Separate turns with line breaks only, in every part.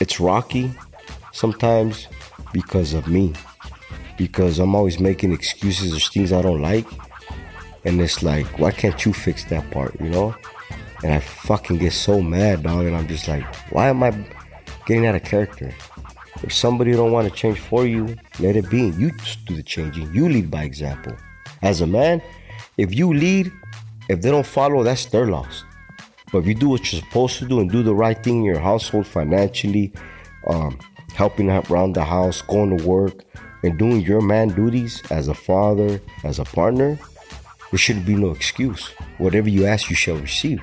it's rocky sometimes because of me. Because I'm always making excuses or things I don't like. And it's like, why can't you fix that part, you know? And I fucking get so mad, dog. And I'm just like, why am I getting out of character? If somebody don't want to change for you, let it be. You do the changing. You lead by example. As a man, if you lead, if they don't follow, that's their loss. But if you do what you're supposed to do and do the right thing in your household financially, um, helping out around the house, going to work, and doing your man duties as a father, as a partner, there shouldn't be no excuse. Whatever you ask, you shall receive.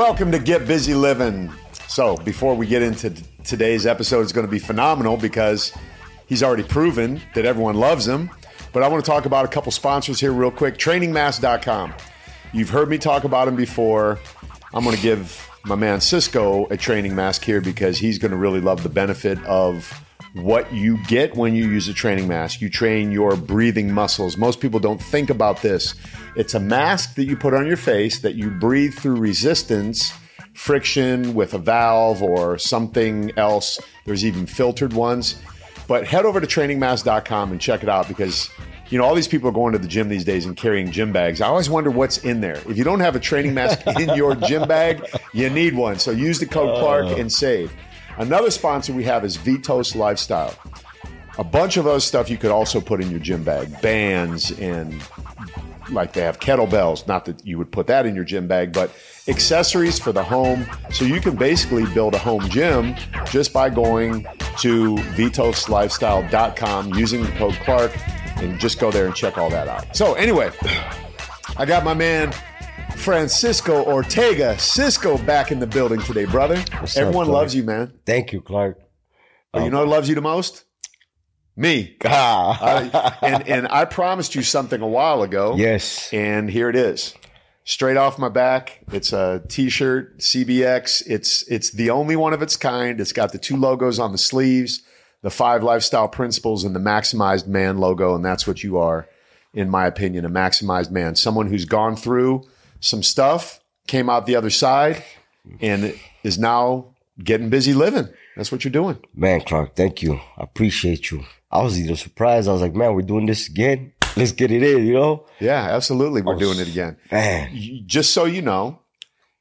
Welcome to Get Busy Living. So, before we get into today's episode, it's going to be phenomenal because he's already proven that everyone loves him. But I want to talk about a couple sponsors here, real quick. TrainingMask.com. You've heard me talk about him before. I'm going to give my man Cisco a training mask here because he's going to really love the benefit of what you get when you use a training mask. You train your breathing muscles. Most people don't think about this. It's a mask that you put on your face that you breathe through resistance, friction with a valve or something else. There's even filtered ones. But head over to trainingmask.com and check it out because you know all these people are going to the gym these days and carrying gym bags. I always wonder what's in there. If you don't have a training mask in your gym bag, you need one. So use the code oh. Clark and save. Another sponsor we have is Vitos Lifestyle. A bunch of other stuff you could also put in your gym bag, bands and like they have kettlebells. Not that you would put that in your gym bag, but accessories for the home. So you can basically build a home gym just by going to vitoslifestyle.com using the code Clark and just go there and check all that out. So anyway, I got my man Francisco Ortega, Cisco back in the building today, brother.
What's
Everyone
Clark?
loves you, man.
Thank you, Clark.
But you know who loves you the most? Me. I, and and I promised you something a while ago.
yes.
And here it is. Straight off my back. It's a t-shirt, CBX. It's it's the only one of its kind. It's got the two logos on the sleeves, the five lifestyle principles and the maximized man logo and that's what you are in my opinion, a maximized man, someone who's gone through some stuff, came out the other side and is now getting busy living. That's what you're doing.
Man, Clark, thank you. I appreciate you. I was either surprised. I was like, man, we're doing this again. Let's get it in, you know?
Yeah, absolutely. We're
Oh,
doing it again.
Man.
Just so you know,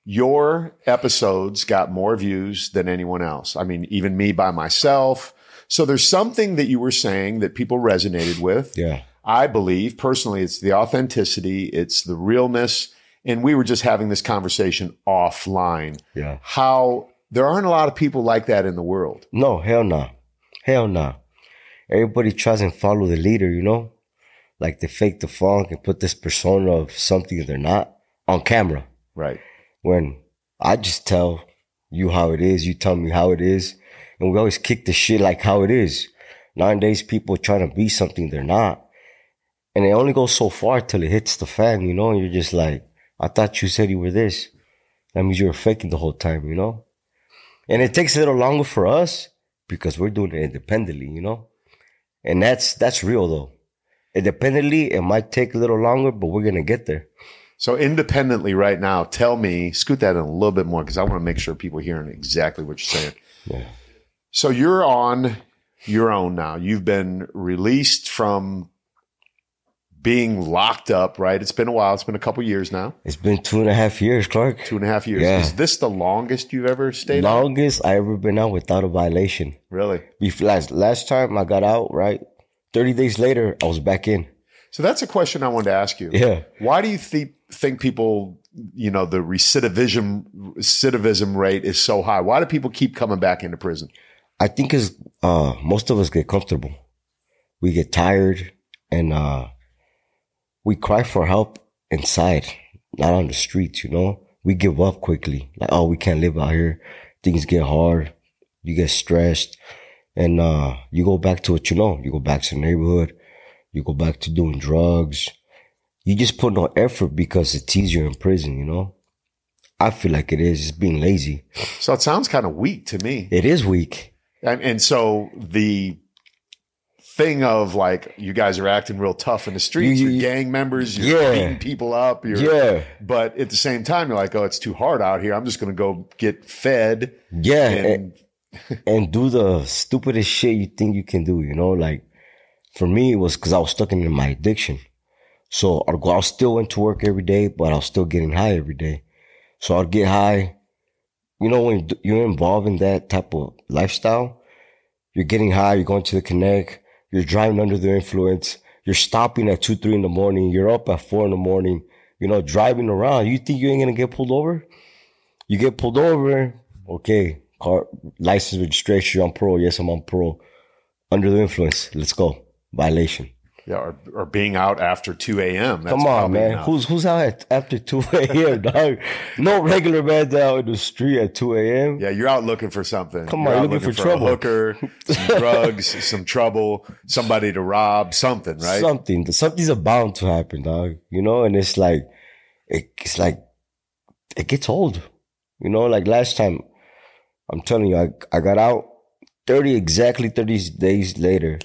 your episodes got more views than anyone else. I mean, even me by myself. So there's something that you were saying that people resonated with.
Yeah.
I believe personally, it's the authenticity, it's the realness. And we were just having this conversation offline.
Yeah.
How there aren't a lot of people like that in the world.
No, hell no. Hell no. Everybody tries and follow the leader, you know? Like they fake the funk and put this persona of something they're not on camera.
Right.
When I just tell you how it is, you tell me how it is. And we always kick the shit like how it is. Nowadays, people trying to be something they're not. And it only goes so far till it hits the fan, you know? And you're just like, I thought you said you were this. That means you were faking the whole time, you know? And it takes a little longer for us because we're doing it independently, you know? And that's, that's real though. Independently, it might take a little longer, but we're going to get there.
So independently right now, tell me, scoot that in a little bit more because I want to make sure people are hearing exactly what you're saying.
Yeah.
So you're on your own now. You've been released from being locked up, right? It's been a while. It's been a couple years now,
It's been two and a half years, Clark.
two and a half years.
Yeah.
Is this the longest you've ever stayed out?
Longest I ever been out without a violation.
Really?
Bef- Last, last time I got out, right? 30 days later, I was back in.
So that's a question I wanted to ask you.
Yeah.
Why do you think think people, you know, the recidivism recidivism rate is so high? Why do people keep coming back into prison?
I think is uh most of us get comfortable. We get tired and uh we cry for help inside, not on the streets, you know? We give up quickly. Like, oh, we can't live out here. Things get hard. You get stressed. And uh you go back to what you know. You go back to the neighborhood. You go back to doing drugs. You just put no effort because it's easier in prison, you know? I feel like it is. It's being lazy.
So it sounds kind of weak to me.
It is weak.
And, and so the thing of like you guys are acting real tough in the streets,
You-
are gang members, you're
Yeah.
beating people up, you're,
Yeah.
but at the same time, you're like, oh, it's too hard out here. I'm just going to go get fed
Yeah. And,
and
and do the stupidest shit you think you can do, you know? Like for me, it was because I was stuck in my addiction. So I still went to work every day, but I was still getting high every day. So I'd get high. You know, when you're involved in that type of lifestyle, you're getting high, you're going to the connect, you're driving under the influence, you're stopping at two, three in the morning, you're up at four in the morning, you know, driving around. You think you ain't gonna get pulled over? You get pulled over, okay, car license registration, I'm pro, yes, I'm on pro. Under the influence, let's go. Violation.
Yeah, or, or being out after 2 a.m.
Come on, man.
enough.
Who's who's out at, after 2 a.m., dog? No regular man's out in the street at 2 a.m.
Yeah, you're out looking for something.
Come
You're
on,
out
looking for
a
trouble.
hooker, some drugs, some trouble, somebody to rob, something, right?
Something, something's about to happen, dog. You know, and it's like, it, it's like, it gets old. You know, like last time, I'm telling you, I, I got out 30, exactly 30 days later.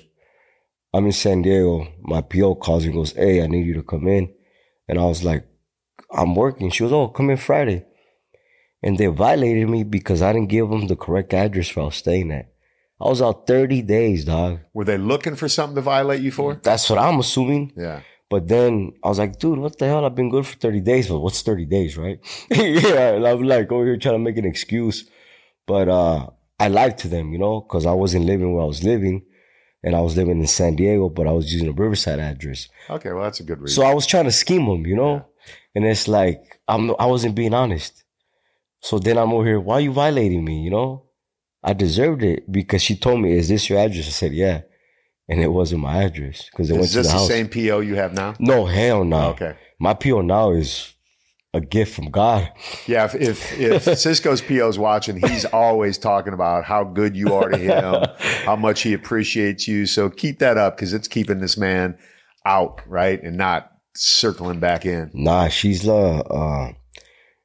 I'm in San Diego. My PO calls and goes, Hey, I need you to come in. And I was like, I'm working. She was, Oh, come in Friday. And they violated me because I didn't give them the correct address where I was staying at. I was out 30 days, dog.
Were they looking for something to violate you for?
That's what I'm assuming.
Yeah.
But then I was like, dude, what the hell? I've been good for 30 days. But what's 30 days, right? yeah. And I'm like over here trying to make an excuse. But uh I lied to them, you know, because I wasn't living where I was living. And I was living in San Diego, but I was using a Riverside address.
Okay, well, that's a good reason.
So I was trying to scheme them, you know? And it's like, I'm, I wasn't being honest. So then I'm over here, why are you violating me, you know? I deserved it because she told me, is this your address? I said, yeah. And it wasn't my address because it went
Is
to
this
the
the
house.
same PO you have now?
No, hell no.
Okay.
My PO now is a gift from God.
Yeah, if if, if Cisco's PO's watching, he's always talking about how good you are to him, how much he appreciates you. So keep that up because it's keeping this man out, right, and not circling back in.
Nah, she's uh, uh,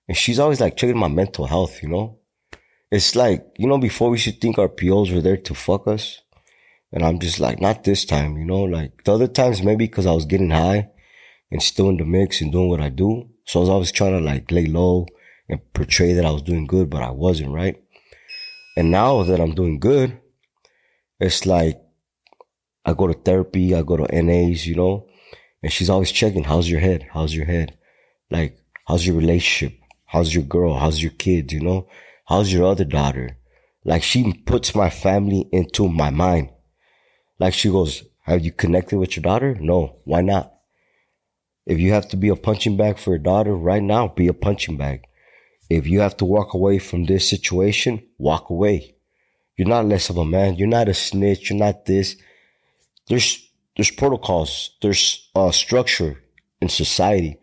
and she's always like checking my mental health. You know, it's like you know before we should think our POs were there to fuck us, and I'm just like not this time. You know, like the other times maybe because I was getting high and still in the mix and doing what I do. So I was always trying to like lay low and portray that I was doing good, but I wasn't, right? And now that I'm doing good, it's like I go to therapy, I go to NAs, you know, and she's always checking, how's your head? How's your head? Like, how's your relationship? How's your girl? How's your kids? You know, how's your other daughter? Like, she puts my family into my mind. Like, she goes, have you connected with your daughter? No. Why not? If you have to be a punching bag for your daughter right now, be a punching bag. If you have to walk away from this situation, walk away. You're not less of a man. You're not a snitch. You're not this. There's there's protocols. There's uh, structure in society,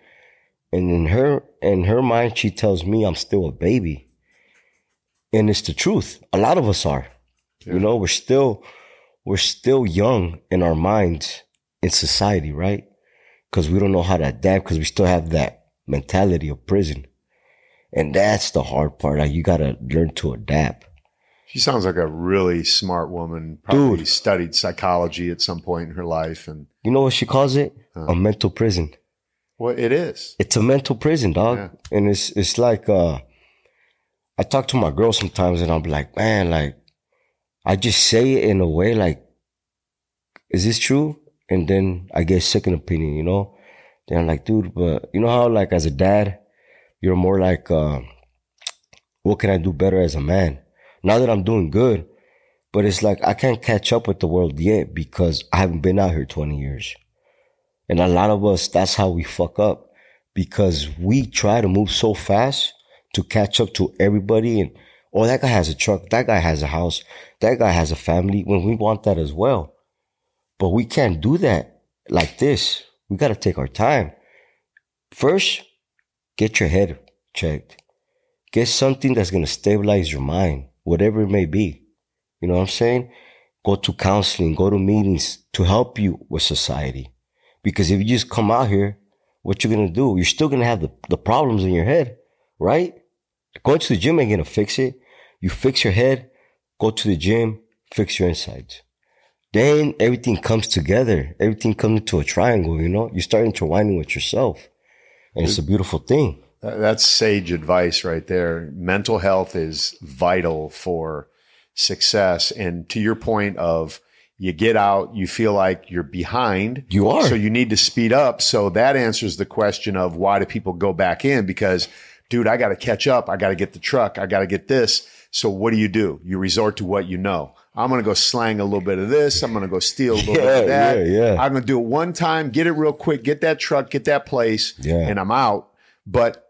and in her in her mind, she tells me I'm still a baby, and it's the truth. A lot of us are. You know, we're still we're still young in our minds in society, right? Because we don't know how to adapt. Because we still have that mentality of prison, and that's the hard part. Like you gotta learn to adapt.
She sounds like a really smart woman. Probably
Dude.
studied psychology at some point in her life, and
You know what she calls it? A mental prison.
well, it is.
It's a mental prison, dog.
Yeah.
And it's it's like uh I talk to my girl sometimes and I'm like, man, like I just say it in a way like, is this true? And then I get second opinion, you know? Then I'm like, dude, but you know how like as a dad, you're more like uh what can I do better as a man? Now that I'm doing good, but it's like I can't catch up with the world yet because I haven't been out here 20 years. And a lot of us, that's how we fuck up because we try to move so fast to catch up to everybody. And, oh, that guy has a truck. That guy has a house. That guy has a family when we want that as well. But we can't do that like this. We got to take our time. First, get your head checked. Get something that's going to stabilize your mind, whatever it may be. You know what I'm saying? Go to counseling, go to meetings to help you with society. Because if you just come out here, what you're gonna do? You're still gonna have the, the problems in your head, right? Going to the gym ain't gonna fix it. You fix your head, go to the gym, fix your insides. Then everything comes together. Everything comes into a triangle, you know? You start intertwining with yourself. And it's a beautiful thing.
That's sage advice right there. Mental health is vital for success. And to your point of you get out, you feel like you're behind.
You are.
So you need to speed up. So that answers the question of why do people go back in? Because dude, I got to catch up. I got to get the truck. I got to get this. So what do you do? You resort to what you know. I'm going to go slang a little bit of this. I'm going to go steal a little
Yeah,
bit of that.
yeah, yeah.
I'm going to do it one time, get it real quick, get that truck, get that place, and I'm out. But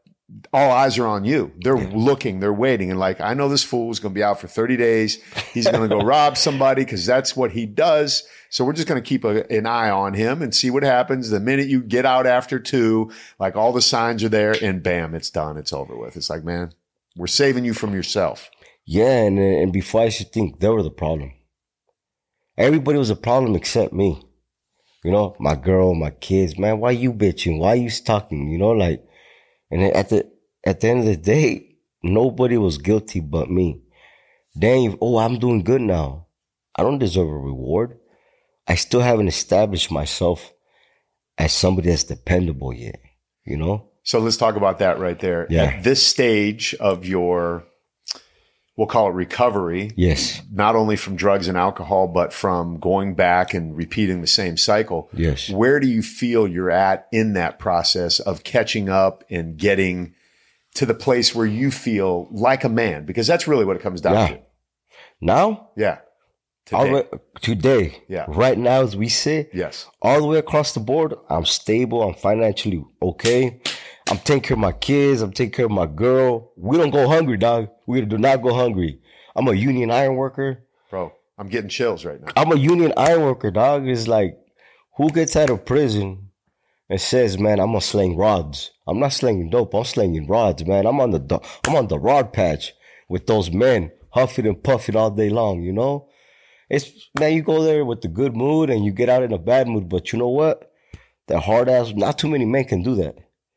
all eyes are on you. They're looking, they're waiting. And like, I know this fool is going to be out for 30 days. He's going to go rob somebody because that's what he does. So we're just going to keep a, an eye on him and see what happens. The minute you get out after two, like all the signs are there and bam, it's done. It's over with. It's like, man, we're saving you from yourself.
Yeah, and uh, and before I used to think they were the problem. Everybody was a problem except me. You know, my girl, my kids. Man, why you bitching? Why you talking? You know, like, and then at the at the end of the day, nobody was guilty but me. Then, you- oh, I'm doing good now. I don't deserve a reward. I still haven't established myself as somebody that's dependable yet. You know?
So let's talk about that right there.
Yeah.
At this stage of your, we'll call it recovery,
Yes.
not only from drugs and alcohol, but from going back and repeating the same cycle.
Yes.
Where do you feel you're at in that process of catching up and getting to the place where you feel like a man? Because that's really what it comes down
Yeah.
to.
Now,
Yeah. Today.
way- today,
Yeah.
right now as we say.
Yes.
all the way across the board, I'm stable. I'm financially okay. I'm taking care of my kids. I'm taking care of my girl. We don't go hungry, dog. We do not go hungry. I'm a union iron worker.
Bro, I'm getting chills right now.
I'm a union iron worker, dog. It's like, who gets out of prison and says, "Man, I'm gonna sling rods." I'm not slinging dope. I'm slinging rods, man. I'm on the I'm on the rod patch with those men huffing and puffing all day long. You know, it's man. You go there with the good mood and you get out in a bad mood. But you know what? That hard ass. Not too many men can do that.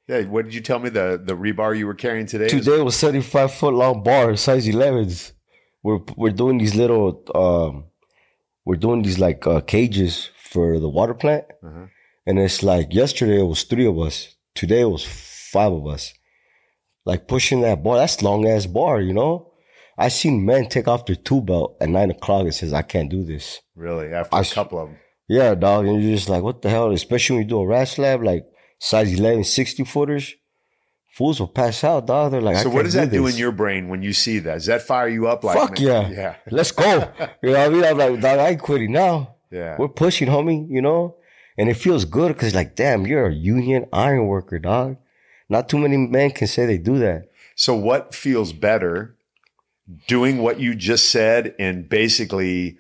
Yeah. What did you tell me? The the rebar you were carrying today?
Today was 75 foot long bar, size 11s. We're we're doing these little um, we're doing these like uh, cages for the water plant,
Uh-huh.
and it's like yesterday it was three of us. Today it was five of us. Like pushing that bar, that's long ass bar, you know. I seen men take off their two belt at nine o'clock and says, "I can't do this."
Really? After
I
a couple of them.
Yeah, dog, and you're just like, "What the hell?" Especially when you do a rat slab, like size 11, 60 footers. Fools will pass out, dog. They're like,
So what does that do
this.
in your brain when you see that? Does that fire you up like
Fuck
man,
yeah.
Yeah.
Let's go. You know what I mean? I'm like, dog, I ain't quitting now.
Yeah.
We're pushing, homie, you know? And it feels good because, like, damn, you're a union iron worker, dog. Not too many men can say they do that.
So what feels better doing what you just said and basically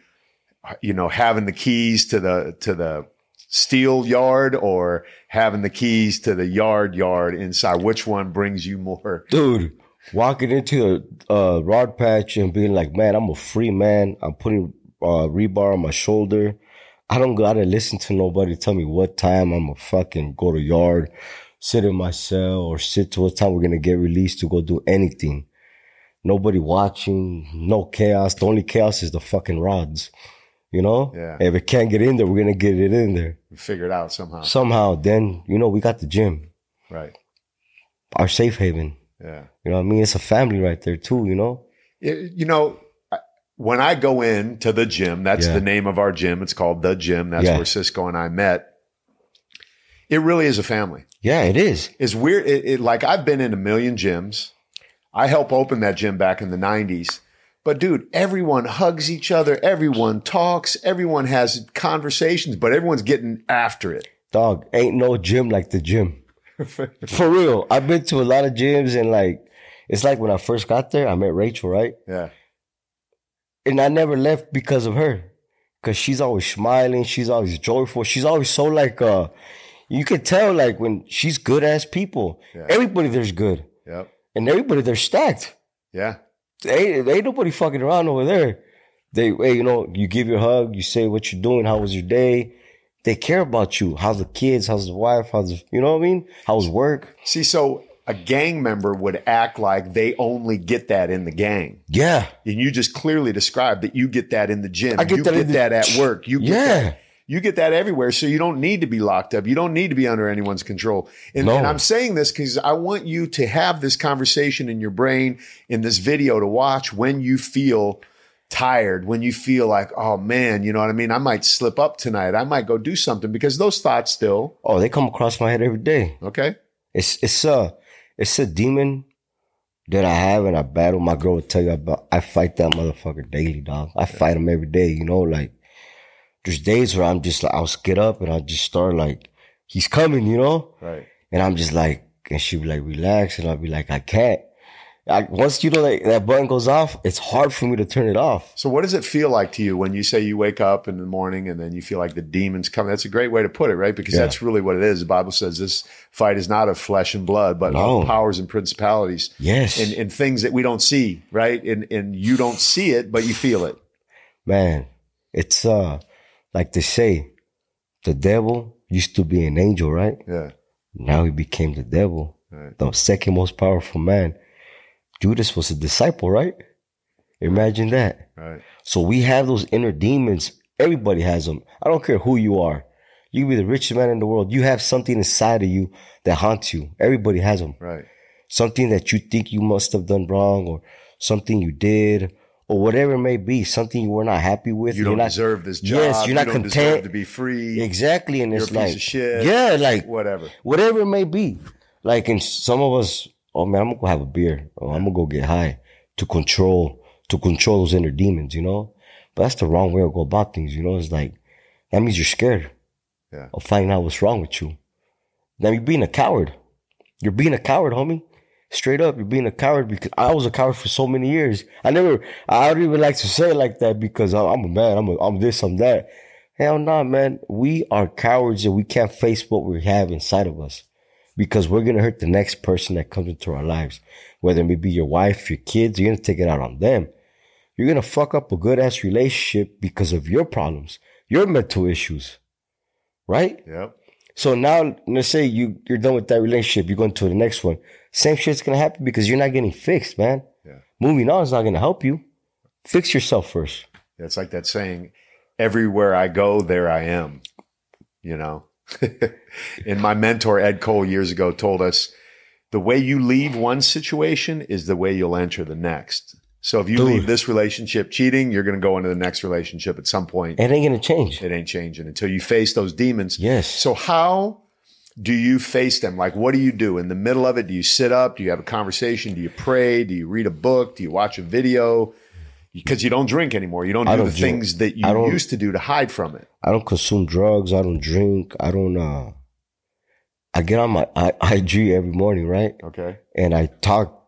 you know having the keys to the to the steel yard or having the keys to the yard yard inside which one brings you more
Dude, walking into a rod patch and being like, man, I'm a free man. I'm putting uh, rebar on my shoulder. I don't gotta listen to nobody tell me what time I'm gonna fucking go to yard, sit in my cell, or sit to what time we're gonna get released to go do anything. Nobody watching, no chaos. The only chaos is the fucking rods. You know?
Yeah.
If it can't get in there, we're gonna get it in there.
figure it out somehow
Somehow, then, you know, we got the gym,
right
our safe haven.
yeah
You know what I mean? It's a family right there too, you know?
It- you know when i go in to the gym that's
Yeah.
the name of our gym it's called the gym that's
Yeah.
where cisco and i met it really is a family
Yeah, it is.
It's weird. It, it, like I've been in a million gyms. I helped open that gym back in the '90s. But dude, everyone hugs each other. Everyone talks. Everyone has conversations. But everyone's getting after it.
Dog, ain't no gym like the gym. For real. I've been to a lot of gyms and like, it's like when I first got there, I met Rachel, right?
Yeah,
And I never left because of her. Cause she's always smiling. She's always joyful. She's always so like, uh, you can tell like when she's good ass people.
Yeah.
Everybody there's good.
yep,
And everybody there's stacked.
yeah,
Ain't, ain't nobody fucking around over there. They, hey, you know, you give your hug, you say what you're doing, how was your day. They care about you. How's the kids? How's the wife? How's the, you know what I mean? How's work?
See, so a gang member would act like they only get that in the gang.
Yeah.
And you just clearly described that you get that in the gym.
I get
you
that
get
the-
that at work. You get
Yeah.
that. You get that everywhere. So you don't need to be locked up. You don't need to be under anyone's control. And,
No.
and I'm saying this because I want you to have this conversation in your brain in this video to watch when you feel tired, when you feel like, oh man, you know what I mean? I might slip up tonight. I might go do something because those thoughts still,
Oh, they come across my head every day.
okay?
It's it's a it's a demon that I have and I battle. My girl would tell you about. I fight that motherfucker daily, dog. I fight him every day. You know, like there's days where I'm just like I'll get up and I'll just start like he's coming. You know,
Right.
and I'm just like, and she be like, relax, and I'll be like, I can't. I, once you know that that button goes off, it's hard for me to turn it off.
So what does it feel like to you when you say you wake up in the morning and then you feel like the demons come? That's a great way to put it, right? Because
Yeah.
that's really what it is. The Bible says this fight is not of flesh and blood, but
No.
of powers and principalities
Yes,
and, and things that we don't see, right? And and you don't see it, but you feel it.
man, it's uh like they say, the devil used to be an angel, right?
Yeah.
Now he became the devil,
Right.
the second most powerful man. Judas was a disciple, right? Imagine that.
Right.
So we have those inner demons. Everybody has them. I don't care who you are. You can be the richest man in the world. You have something inside of you that haunts you. Everybody has them.
Right.
Something that you think you must have done wrong or something you did or whatever it may be. Something you were not happy with.
You don't
not-
deserve this job.
Yes, you're not
you don't
content.
to be free.
Exactly. And it's like,
of shit.
yeah, like
Whatever.
whatever it may be. Like, and some of us, oh man, I'm gonna go have a beer. Or I'm gonna go get high to control, to control those inner demons, you know? But that's the wrong way to go about things, you know? It's like, that means you're scared
Yeah.
of finding out what's wrong with you. Then you're being a coward. You're being a coward, homie. Straight up, you're being a coward because I was a coward for so many years. I never, I don't even like to say it like that because I'm, a man. I'm, a, I'm this, I'm that. Hell no, man. We are cowards and we can't face what we have inside of us because we're going to hurt the next person that comes into our lives. Whether it be your wife, your kids, you're going to take it out on them. You're going to fuck up a good ass relationship because of your problems, your mental issues. Right?
Yep.
So now, let's say you you're done with that relationship, you're going to the next one. Same shit's gonna happen because you're not getting fixed, man.
Yeah.
Moving on is not gonna help you. Fix yourself first.
It's like that saying, everywhere I go, there I am. You know? and my mentor, Ed Cole, years ago told us the way you leave one situation is the way you'll enter the next. So if you
Dude.
leave this relationship cheating, you're going to go into the next relationship at some point.
It ain't gonna change.
It ain't changing until you face those demons.
Yes.
So how do you face them? Like, what do you do in the middle of it? Do you sit up? Do you have a conversation? Do you pray? Do you read a book? Do you watch a video? Because you don't drink anymore. You don't do
don't
the
drink.
things that you used to do to hide from it.
I don't consume drugs. I don't drink. I don't. uh I get on my I, IG every morning, right?
Okay.
And I talk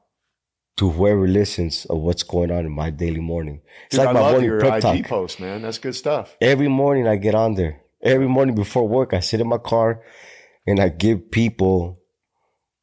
to whoever listens of what's going on in my daily morning. It's
Dude,
like
I
my morning prep
IG
talk.
post, man. That's good stuff.
Every morning I get on there. Every morning before work, I sit in my car and I give people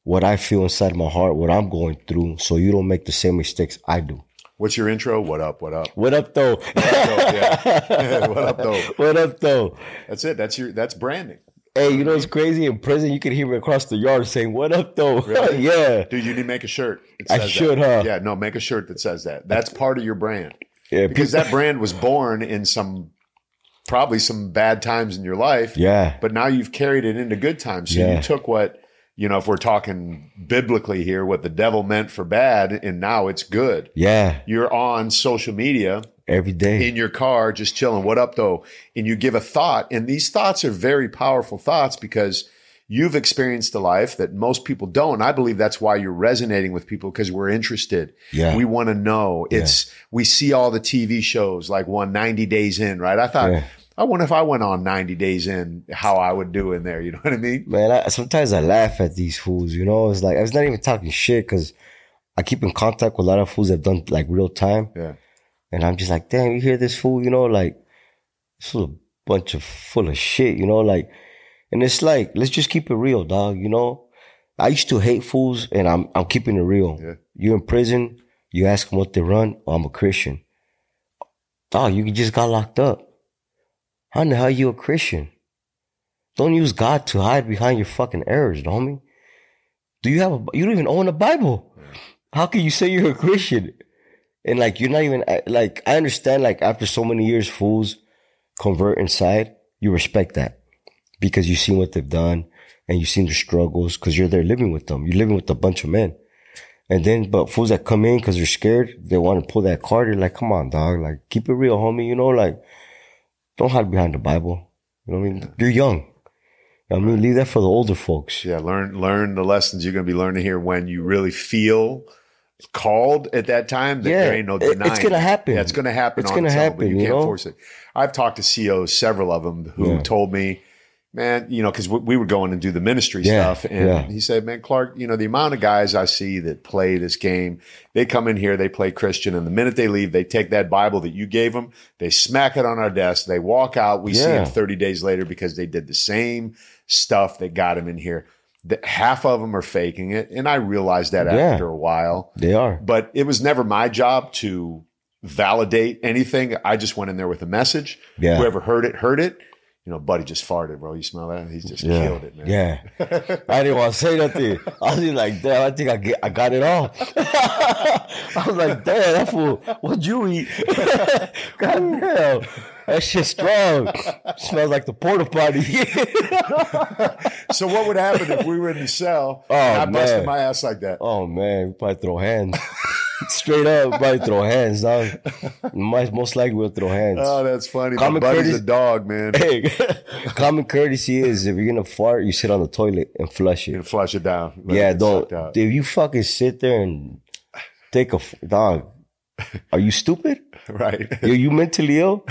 what I feel inside my heart, what I'm going through, so you don't make the same mistakes I do.
What's your intro? What up? What up?
What up, though?
yeah. What up, though?
What up, though?
That's it. That's your. That's branding,
Hey, you know what's crazy? In prison, you can hear me across the yard saying, "What up, though?"
Really?
yeah,
dude. You need to make a shirt.
I
says that.
should, huh?
Yeah. No, make a shirt that says that. That's part of your brand.
yeah,
because that brand was born in some probably some bad times in your life
yeah,
but now you've carried it into good times so
Yeah.
you took what you know if we're talking biblically here what the devil meant for bad and now it's good
yeah,
you're on social media
every day.
in your car just chilling what up though and you give a thought and these thoughts are very powerful thoughts because you've experienced a life that most people don't i believe that's why you're resonating with people because we're interested
Yeah.
we want to know it's we see all the tv shows like one 90 days in right i thought
Yeah.
i wonder if i went on 90 days in how i would do in there you know what i mean
Man, I, sometimes I laugh at these fools. You know, it's like I was not even talking shit because I keep in contact with a lot of fools that have done like real time.
yeah
And I'm just like, damn, you hear this fool, you know, like this is a bunch of full of shit, you know, like and it's like, let's just keep it real, dog, you know. I used to hate fools and I'm I'm keeping it real.
Yeah.
You're in prison, you ask them what they run, oh, I'm a Christian. Dog, you just got locked up. How in the hell are you a Christian? Don't use God to hide behind your fucking errors, homie. Do you have a? You don't even own a Bible. How can you say you're a Christian? And like you're not even like I understand. Like after so many years, fools convert inside. You respect that because you've seen what they've done and you've seen the struggles because you're there living with them. You're living with a bunch of men. And then, but fools that come in because they're scared, they want to pull that card. You're like, come on, dog. Like, keep it real, homie. You know, like, don't hide behind the Bible. You know what I mean? You're young. I mean, leave that for the older folks.
Yeah, learn learn the lessons you're to be learning here when you really feel called at that time. That
Yeah,
there ain't no denying.
it's gonna happen.
Yeah, it's going to happen.
It's
own, but
happen,
You
you
can't
know?
force it. I've talked to CEOs, several of them, who
Yeah.
told me, "Man, you know, because we would go in and do the ministry
Yeah,
stuff, and he said, "Man, Clark, you know, the amount of guys I see that play this game, they come in here, they play Christian, and the minute they leave, they take that Bible that you gave them, they smack it on our desk, they walk out. We see them 30 days later because they did the same stuff that got them in here." That half of them are faking it, and I realized that
Yeah.
after a while
They are.
but it was never my job to validate anything. I just went in there with a message.
Yeah.
Whoever heard it, heard it. You know, buddy just farted, bro. You smell that? He's just
Yeah.
killed it, man.
Yeah. I didn't want to say nothing. I was like, damn, I think I get, I got it all. I was like, damn, that fool, what'd you eat? God damn. That shit strong. Smells like the porta potty.
So what would happen if we were in the cell
Oh,
and I busted my ass like that?
oh man, we probably throw hands. Straight up, probably throw hands, dog. Might, most likely we'll throw hands.
Oh, that's funny. My
Common
buddy's
courtesy-
a dog, man.
hey, common courtesy is if you're gonna fart, you sit on the toilet and flush it.
can flush it down. Let
Yeah, don't. If you fucking sit there and take a dog, are you stupid?
Right.
Are you mentally ill?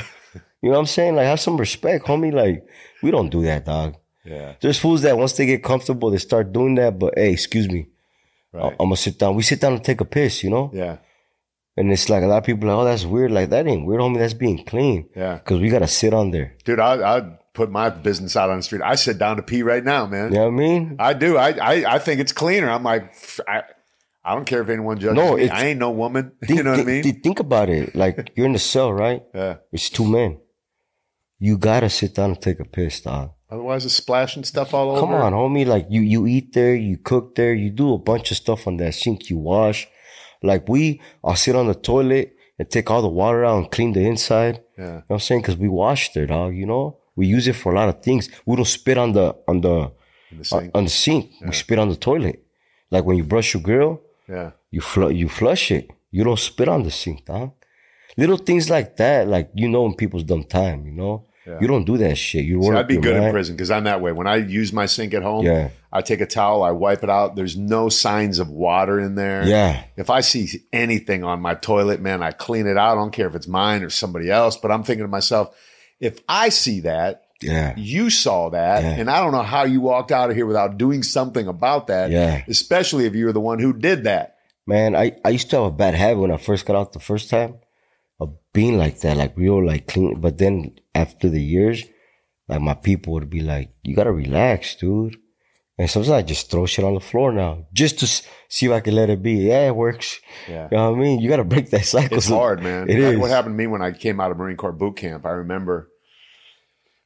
You know what I'm saying? Like, have some respect, homie. Like, we don't do that, dog.
yeah.
There's fools that once they get comfortable, they start doing that. But hey, excuse me, I-
Right.
I'm gonna sit down. We sit down and take a piss, you know.
Yeah.
And it's like a lot of people are like, oh, that's weird. Like that ain't weird, homie. That's being clean.
Yeah.
Because we gotta sit on there.
Dude, I, I'd put my business out on the street. I sit down to pee right now, man.
You know what I mean?
I do. I, I I think it's cleaner. I'm like, I, I don't care if anyone judges
No,
me. I ain't no woman.
Think,
you know what I mean?
think- think about it. Like you're in the cell, right?
Yeah.
It's two men. You gotta sit down and take a piss, dog.
Otherwise, it's splashing stuff all over.
Come on, homie. Like you, you eat there, you cook there, you do a bunch of stuff on that sink, you wash. Like we, I'll sit on the toilet and take all the water out and clean the inside.
Yeah.
You know what I'm saying? Cause we wash there, dog, you know? We use it for a lot of things. We don't spit on the, on the,
the uh, sink.
on the sink. We spit on the toilet. Like when you brush your grill,
yeah.
you fl- you flush it. You don't spit on the sink, dog. Little things like that, like you know, when people's dumb time, you know,
Yeah.
you don't do that shit. You
See, I'd be good in prison because I'm that way. When I use my sink at home,
Yeah,
I take a towel, I wipe it out. There's no signs of water in there.
yeah,
If I see anything on my toilet, man, I clean it out. I don't care if it's mine or somebody else. But I'm thinking to myself, if I see that,
yeah,
you saw that,
Yeah.
and I don't know how you walked out of here without doing something about that.
yeah.
Especially if you were the one who did that.
Man, I I used to have a bad habit when I first got out the first time being like that, like real, like clean. But then after the years, like my people would be like, "You gotta relax, dude." And sometimes I just throw shit on the floor now, just to see if I can let it be. Yeah, it works.
Yeah.
You know what I mean? You gotta break that cycle.
It's hard, man.
It
That-
is.
What happened to me when I came out of Marine Corps boot camp? I remember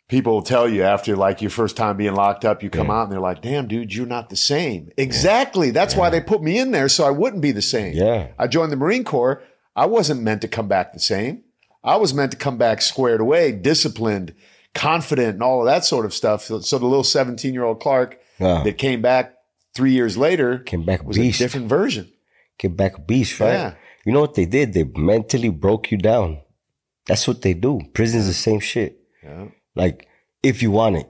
people will tell you after like your first time being locked up, you come
Yeah.
out and they're like, damn, dude, you're not the same. Exactly. That's why they put me in there so I wouldn't be the same.
Yeah.
I joined the Marine Corps. I wasn't meant to come back the same. I was meant to come back squared away, disciplined, confident, and all of that sort of stuff. So, so the little 17 year old Clark
Yeah.
that came back three years later
Came back
was
beast.
a different version.
Came back a beast, right?
Yeah.
You know what they did? They mentally broke you down. That's what they do. Prison's the same shit.
Yeah.
Like, if you want it.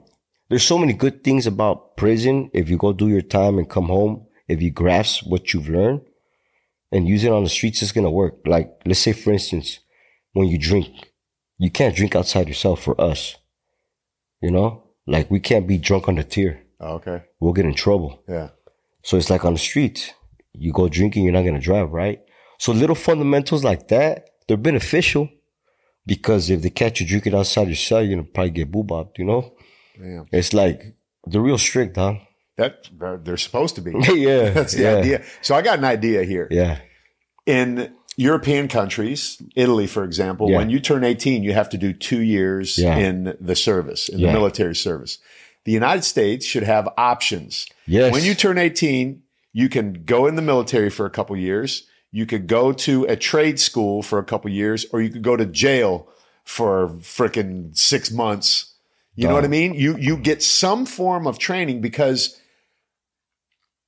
There's so many good things about prison. If you go do your time and come home, if you grasp what you've learned and use it on the streets, it's going to work. Like, let's say, for instance, when you drink, you can't drink outside yourself for us. You know? Like, we can't be drunk on the tier.
Oh, okay.
We'll get in trouble.
Yeah.
So it's like on the street, You go drinking, you're not going to drive, right? So little fundamentals like that, they're beneficial because if they catch you drinking outside your cell, you're going to probably get boo-bopped, you know?
Damn.
It's like the real strict, huh?
That they're supposed to be.
yeah.
That's the
yeah,
idea. So I got an idea here.
Yeah.
In European countries, Italy, for example,
Yeah.
when you turn 18, you have to do two years
Yeah.
in the service, in
Yeah.
the military service. The United States should have options.
Yes.
When you turn 18, you can go in the military for a couple years, you could go to a trade school for a couple years, or you could go to jail for freaking six months. You know what I mean? You you get some form of training because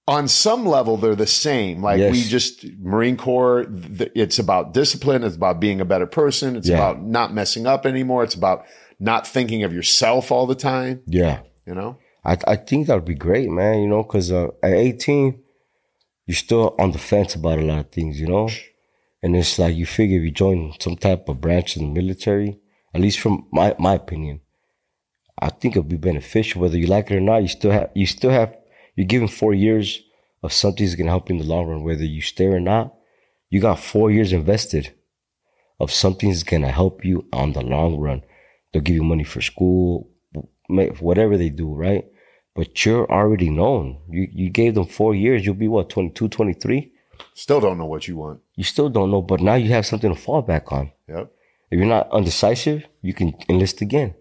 on some level they're the same. Like
Yes.
we just Marine Corps, th- it's about discipline. It's about being a better person. It's
Yeah.
about not messing up anymore. It's about not thinking of yourself all the time.
Yeah.
You know?
I I think that would be great, man. You know, because uh, at 18, you're still on the fence about a lot of things, you know. And it's like you figure if you join some type of branch in the military, at least from my my opinion, I think it'll be beneficial. Whether you like it or not, you still have you still have you're given four years of something that's gonna help you in the long run. Whether you stay or not, you got four years invested of something that's gonna help you on the long run. They'll give you money for school, whatever they do, right? But you're already known. You you gave them four years. You'll be what 22, 23?
Still don't know what you want.
You still don't know, but now you have something to fall back on.
Yep.
If you're not undecisive, you can enlist again.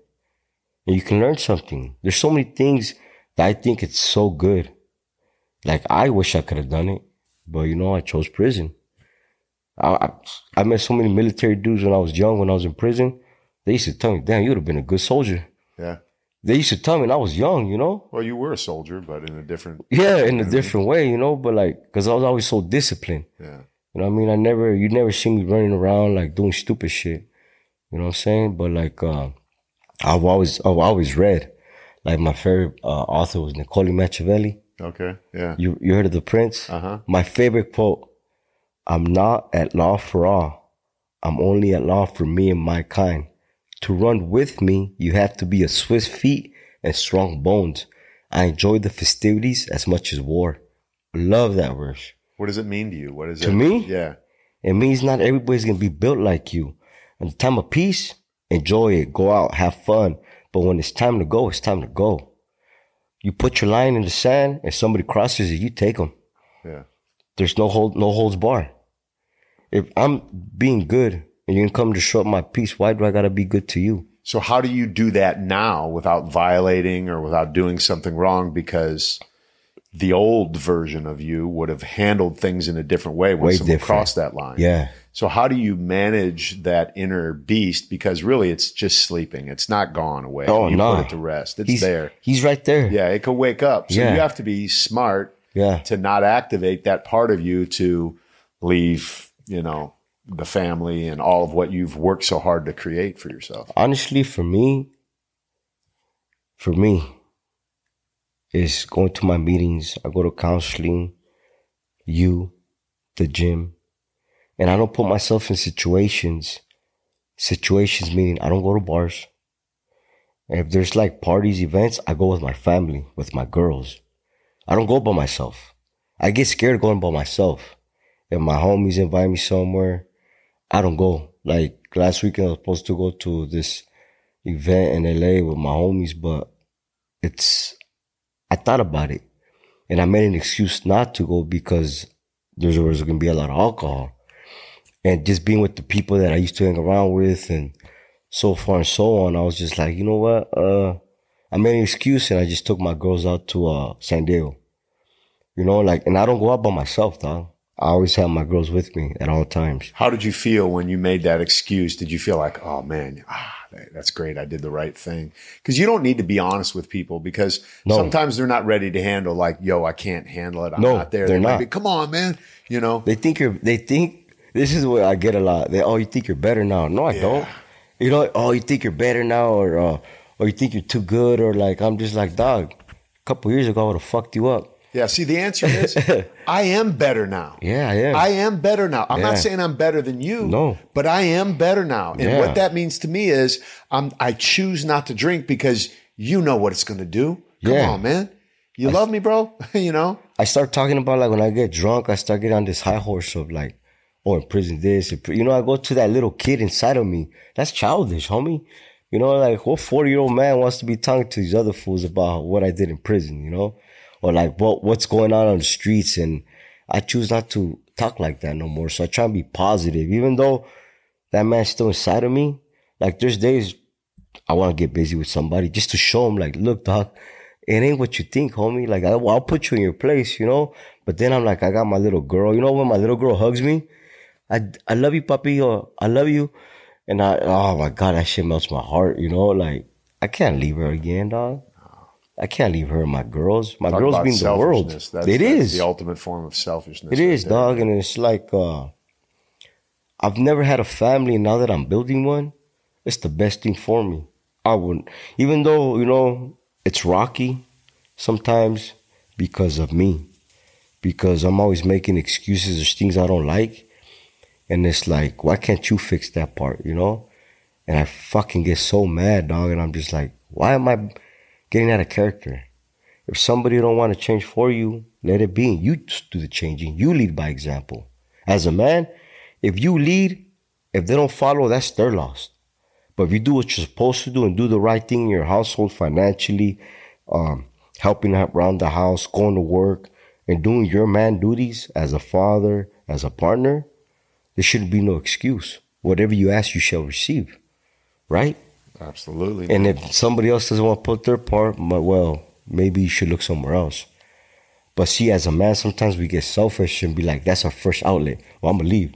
And you can learn something. There's so many things I think it's so good. Like I wish I could have done it, but you know, I chose prison. I, I, I met so many military dudes when I was young, when I was in prison. They used to tell me, damn, you would have been a good soldier.
Yeah.
They used to tell me, and I was young, you know?
Well, you were a soldier, but in a different.
Yeah, in a different way, you know, but like, cause I was always so disciplined.
Yeah.
You know what I mean? I never, you never see me running around like doing stupid shit. You know what I'm saying? But like, uh, I've always, I've always read. Like my favorite uh, author was Niccolo Machiavelli.
Okay. Yeah.
You, you heard of The Prince?
Uh huh.
My favorite quote, I'm not at law for all. I'm only at law for me and my kind. To run with me, you have to be a swift feet and strong bones. I enjoy the festivities as much as war. Love that verse.
What does it mean to you? What is
To
it?
To me?
Yeah.
It means not everybody's gonna be built like you. In the time of peace, enjoy it, go out, have fun. But when it's time to go, it's time to go. You put your line in the sand, and somebody crosses it, you take them.
Yeah.
There's no hold, no holds bar. If I'm being good and you're gonna come to show up my peace, why do I gotta be good to you?
So how do you do that now without violating or without doing something wrong? Because the old version of you would have handled things in a different way when
Way
someone
different.
crossed that line.
Yeah,
So how do you manage that inner beast? Because really, it's just sleeping. It's not gone away.
Oh,
you
no.
put it to rest. It's
he's
there.
He's right there.
Yeah, it could wake up. So
Yeah.
you have to be smart
yeah.
to not activate that part of you to leave, you know, the family and all of what you've worked so hard to create for yourself.
honestly for me for me is going to my meetings i go to counseling you the gym and i don't put myself in situations situations meaning i don't go to bars. And if there's like parties events i go with my family with my girls. I don't go by myself. I get scared going by myself. If my homies invite me somewhere I don't go. Like last weekend, I was supposed to go to this event in LA with my homies, but it's, I thought about it. And I made an excuse not to go because there was going to be a lot of alcohol and just being with the people that I used to hang around with and so far and so on. I was just like, you know what? Uh, I made an excuse and I just took my girls out to, uh, San Diego, you know, like, and I don't go out by myself, dog. I always have my girls with me at all times.
How did you feel when you made that excuse? Did you feel like, oh man, ah, that's great. I did the right thing. Cause you don't need to be honest with people because
No.
sometimes they're not ready to handle like, yo, I can't handle it. I'm
No,
not there.
they're
They might
not.
be, Come on, man. You know,
They think you're. They think this is what I get a lot. They oh, you think you're better now? No, I don't. You know, oh, you think you're better now, or uh, or you think you're too good, or like I'm just like dog. A couple years ago, I would have fucked you up.
yeah. See, the answer is I am better now.
Yeah, yeah.
I am better now. I'm
Yeah.
not saying I'm better than you.
No.
But I am better now. And
Yeah.
what that means to me is I'm I choose not to drink because you know what it's gonna do. Come
Yeah.
on, man. You love me, bro. you know?
I start talking about like when I get drunk, I start getting on this high horse of like, oh, in prison this, you know, I go to that little kid inside of me. That's childish, homie. You know, like what 40 year old man wants to be talking to these other fools about what I did in prison, you know? Or like what, what's going on on the streets. And I choose not to talk like that no more. So I try and be positive, even though that man's still inside of me. Like there's days I want to get busy with somebody just to show them like, look, dog, it ain't what you think, homie. Like I, I'll put you in your place, you know. But then I'm like, I got my little girl. You know when my little girl hugs me, I I love you, puppy, or I love you, and I oh my god, that shit melts my heart. You know, like I can't leave her again, dog. I can't leave her and my girls. My
Talk
girls being the world.
That's,
It
that's
is.
the ultimate form of selfishness.
It
right
is,
there.
dog, and it's like uh I've never had a family, and now that I'm building one, it's the best thing for me. I wouldn't, even though you know it's rocky sometimes because of me, because I'm always making excuses. There's things I don't like, and it's like, why can't you fix that part? You know, and I fucking get so mad, dog, and I'm just like, why am I getting out of character? If somebody don't want to change for you, let it be. You do the changing. You lead by example. As a man, if you lead, if they don't follow, that's their loss. But if you do what you're supposed to do and do the right thing in your household financially, um, helping out around the house, going to work, and doing your man duties as a father, as a partner, there shouldn't be no excuse. Whatever you ask, you shall receive. Right?
Absolutely.
And if somebody else doesn't want to put their part, well, maybe you should look somewhere else. But see, as a man, sometimes we get selfish and be like, that's our first outlet. Well, I'm going to leave.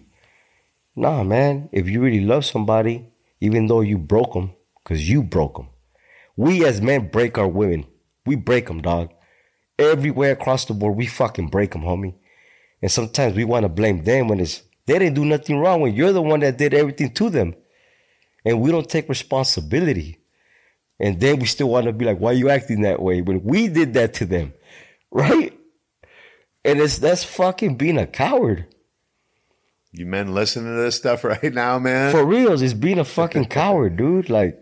Nah, man. If you really love somebody, even though you broke them, because you broke them. We as men break our women. We break them, dog. Everywhere across the board, we fucking break them, homie. And sometimes we want to blame them when it's, they didn't do nothing wrong when you're the one that did everything to them. And we don't take responsibility. And then we still want to be like, why are you acting that way when we did that to them? Right? And it's that's fucking being a coward.
you men listening to this stuff right now, man?
For reals, it's being a fucking coward, dude. Like,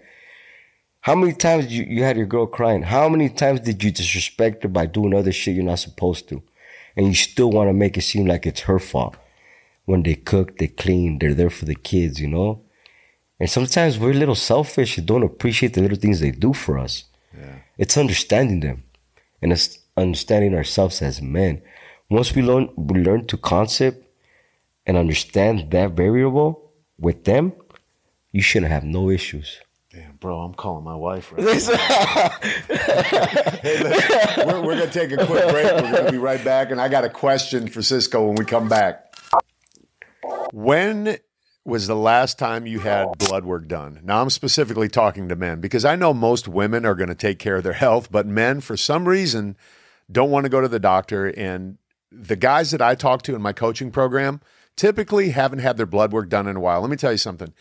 how many times you, you had your girl crying? How many times did you disrespect her by doing other shit you're not supposed to? And you still want to make it seem like it's her fault. When they cook, they clean, they're there for the kids, you know? And sometimes we're a little selfish and don't appreciate the little things they do for us.
yeah.
It's understanding them and it's understanding ourselves as men. Once we learn we learn to concept and understand that variable with them, you shouldn't have no issues.
Damn, bro, I'm calling my wife right now. hey, listen, we're, we're going to take a quick break. We're going to be right back. And I got a question for Cisco when we come back. When was the last time you had oh. blood work done? Now, I'm specifically talking to men because I know most women are going to take care of their health, but men, for some reason, don't want to go to the doctor. And the guys that I talk to in my coaching program typically haven't had their blood work done in a while. Let me tell you something.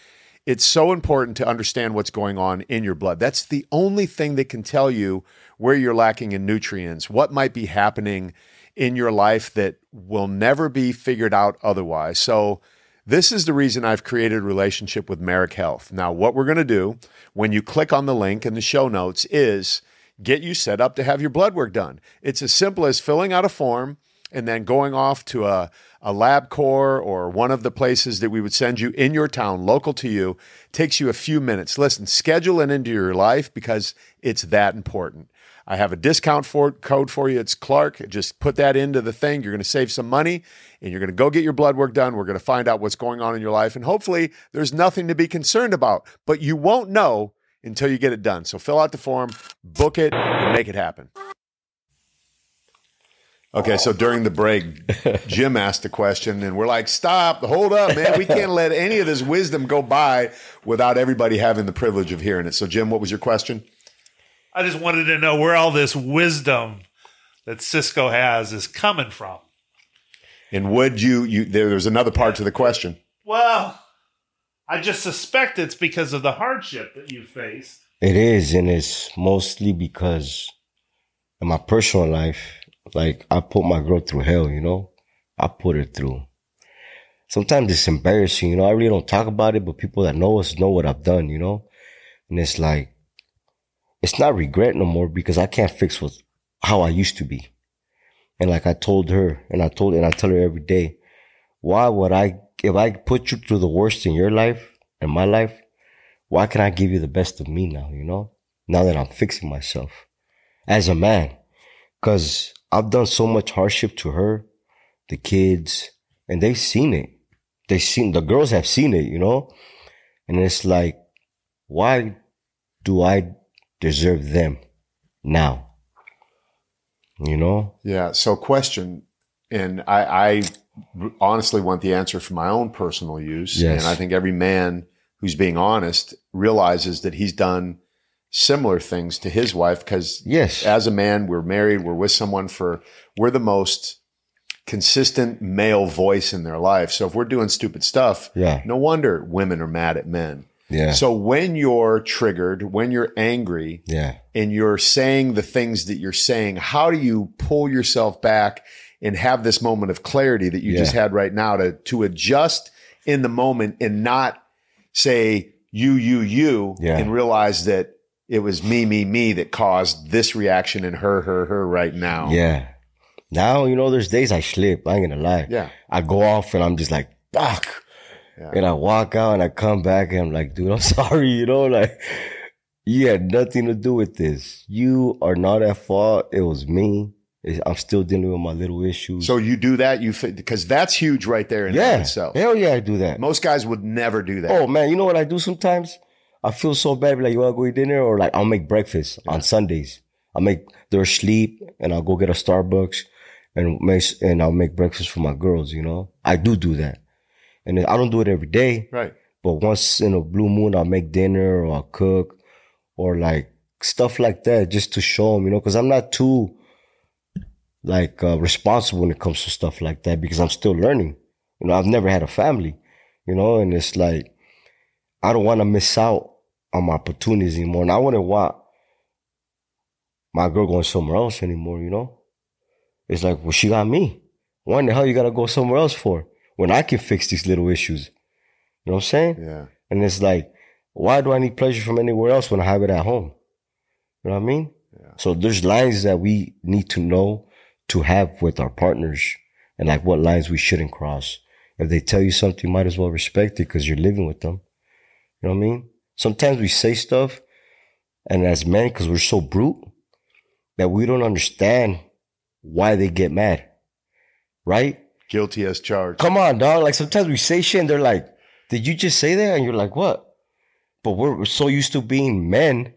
It's so important to understand what's going on in your blood. That's the only thing that can tell you where you're lacking in nutrients, what might be happening in your life that will never be figured out otherwise. So, this is the reason I've created a relationship with Marek Health. Now, what we're going to do when you click on the link in the show notes is get you set up to have your blood work done. It's as simple as filling out a form and then going off to a, a LabCorp or one of the places that we would send you in your town, local to you, takes you a few minutes. Listen, schedule it into your life because it's that important. I have a discount for code for you. It's Clark. Just put that into the thing. You're going to save some money and you're going to go get your blood work done. We're going to find out what's going on in your life. And hopefully there's nothing to be concerned about, but you won't know until you get it done. So fill out the form, book it, and make it happen. Okay, so during the break, Jim asked a question, and we're like, stop, hold up, man. We can't let any of this wisdom go by without everybody having the privilege of hearing it. So, Jim, what was your question?
I just wanted to know where all this wisdom that Cisco has is coming from.
And would you, you there, there's another part to the question.
Well, I just suspect it's because of the hardship that you faced.
It is, and it's mostly because in my personal life, like I put my girl through hell, you know? I put her through. Sometimes it's embarrassing, you know. I really don't talk about it, but people that know us know what I've done, you know? And it's like, it's not regret no more because I can't fix what, how I used to be. And like I told her, and I told, and I tell her every day, why would I, if I put you through the worst in your life, and my life, why can I give you the best of me now, you know? Now that I'm fixing myself as a man. Cause I've done so much hardship to her, the kids, and they've seen it. They've seen, the girls have seen it, you know? And it's like, why do I deserve them now? You know?
Yeah. So, question and I, I honestly want the answer for my own personal use.
Yes.
And I think every man who's being honest realizes that he's done similar things to his wife because
Yes.
as a man, we're married, we're with someone for, we're the most consistent male voice in their life. So if we're doing stupid stuff,
Yeah.
no wonder women are mad at men.
Yeah.
So when you're triggered, when you're angry,
yeah.
and you're saying the things that you're saying, how do you pull yourself back and have this moment of clarity that you
Yeah.
just had right now to to adjust in the moment and not say you, you, you,
Yeah.
and realize that it was me, me, me that caused this reaction in her, her, her right now.
Yeah. Now, you know, there's days I slip. I ain't gonna lie.
Yeah.
I go off and I'm just like, fuck.
Yeah.
And I walk out and I come back and I'm like, dude, I'm sorry. You know, like, you had nothing to do with this. You are not at fault. It was me. I'm still dealing with my little issues.
So you do that, you because that's huge right there in
yeah.
itself.
Hell yeah, I do that.
Most guys would never do that.
Oh man, you know what I do sometimes? I feel so bad. Like, you wanna go eat dinner? Or like, I'll make breakfast on Sundays. I'll make their sleep and I'll go get a Starbucks and make, and I'll make breakfast for my girls, you know? I do do that. And I don't do it every day,
Right.
but once in a blue moon, I'll make dinner or I'll cook or like stuff like that just to show them, you know, cause I'm not too like uh, responsible when it comes to stuff like that because I'm still learning. You know, I've never had a family, you know, and it's like, I don't want to miss out on my opportunities anymore. And I wouldn't want my girl going somewhere else anymore, you know? It's like, well, she got me. Why in the hell you gotta go somewhere else for? When I can fix these little issues. You know what I'm saying?
Yeah.
And it's like, why do I need pleasure from anywhere else when I have it at home? You know what I mean? Yeah. So there's lines that we need to know to have with our partners and like what lines we shouldn't cross. If they tell you something, you might as well respect it because you're living with them. You know what I mean? Sometimes we say stuff and as men, because we're so brute that we don't understand why they get mad. Right?
Guilty as charged.
Come on, dog. Like sometimes we say shit and they're like, did you just say that? And you're like, what? But we're, we're so used to being men,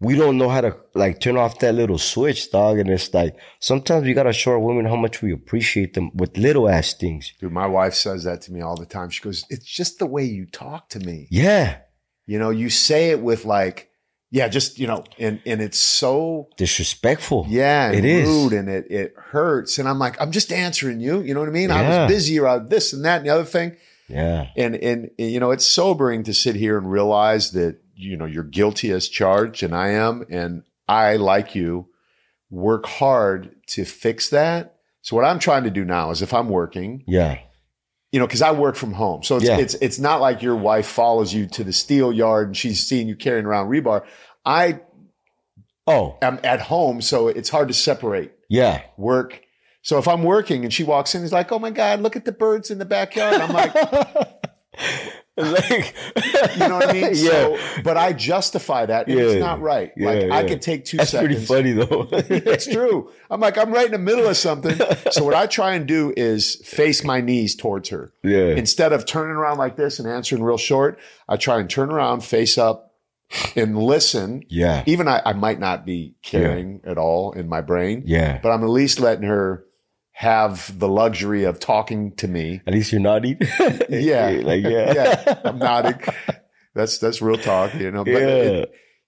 we don't know how to like turn off that little switch, dog. And it's like, sometimes we gotta show our women how much we appreciate them with little ass things.
Dude, my wife says that to me all the time. She goes, It's just the way you talk to me.
Yeah.
You know, you say it with like, yeah, just, you know, and and it's so
Disrespectful.
yeah,
It is.
rude and it it hurts. And I'm like, I'm just answering you. You know what I mean? I was busy around this and that and the other thing.
Yeah.
And and you know, it's sobering to sit here and realize that, you know, you're guilty as charged, and I am, and I, like you, work hard to fix that. So what I'm trying to do now is if I'm working,
Yeah.
You know, because I work from home, so it's,
Yeah.
it's it's not like your wife follows you to the steel yard and she's seeing you carrying around rebar. I
Oh,
I'm at home, so it's hard to separate
yeah.
work. So if I'm working and she walks in, he's like, "Oh my god, look at the birds in the backyard." I'm like,
like,
you know what I mean?
yeah.
So, but I justify that, and
Yeah.
it's not right. like
Yeah,
I could take two
That's
seconds.
pretty funny though.
it's true. I'm like, I'm right in the middle of something. So what I try and do is face my knees towards her.
Yeah.
Instead of turning around like this and answering real short, I try and turn around, face up, and listen.
Yeah.
Even I, I might not be caring at all in my brain,
Yeah.
but I'm at least letting her have the luxury of talking to me.
At least you're nodding.
Yeah.
like, yeah.
yeah, I'm nodding. That's that's real talk, you know. But
Yeah.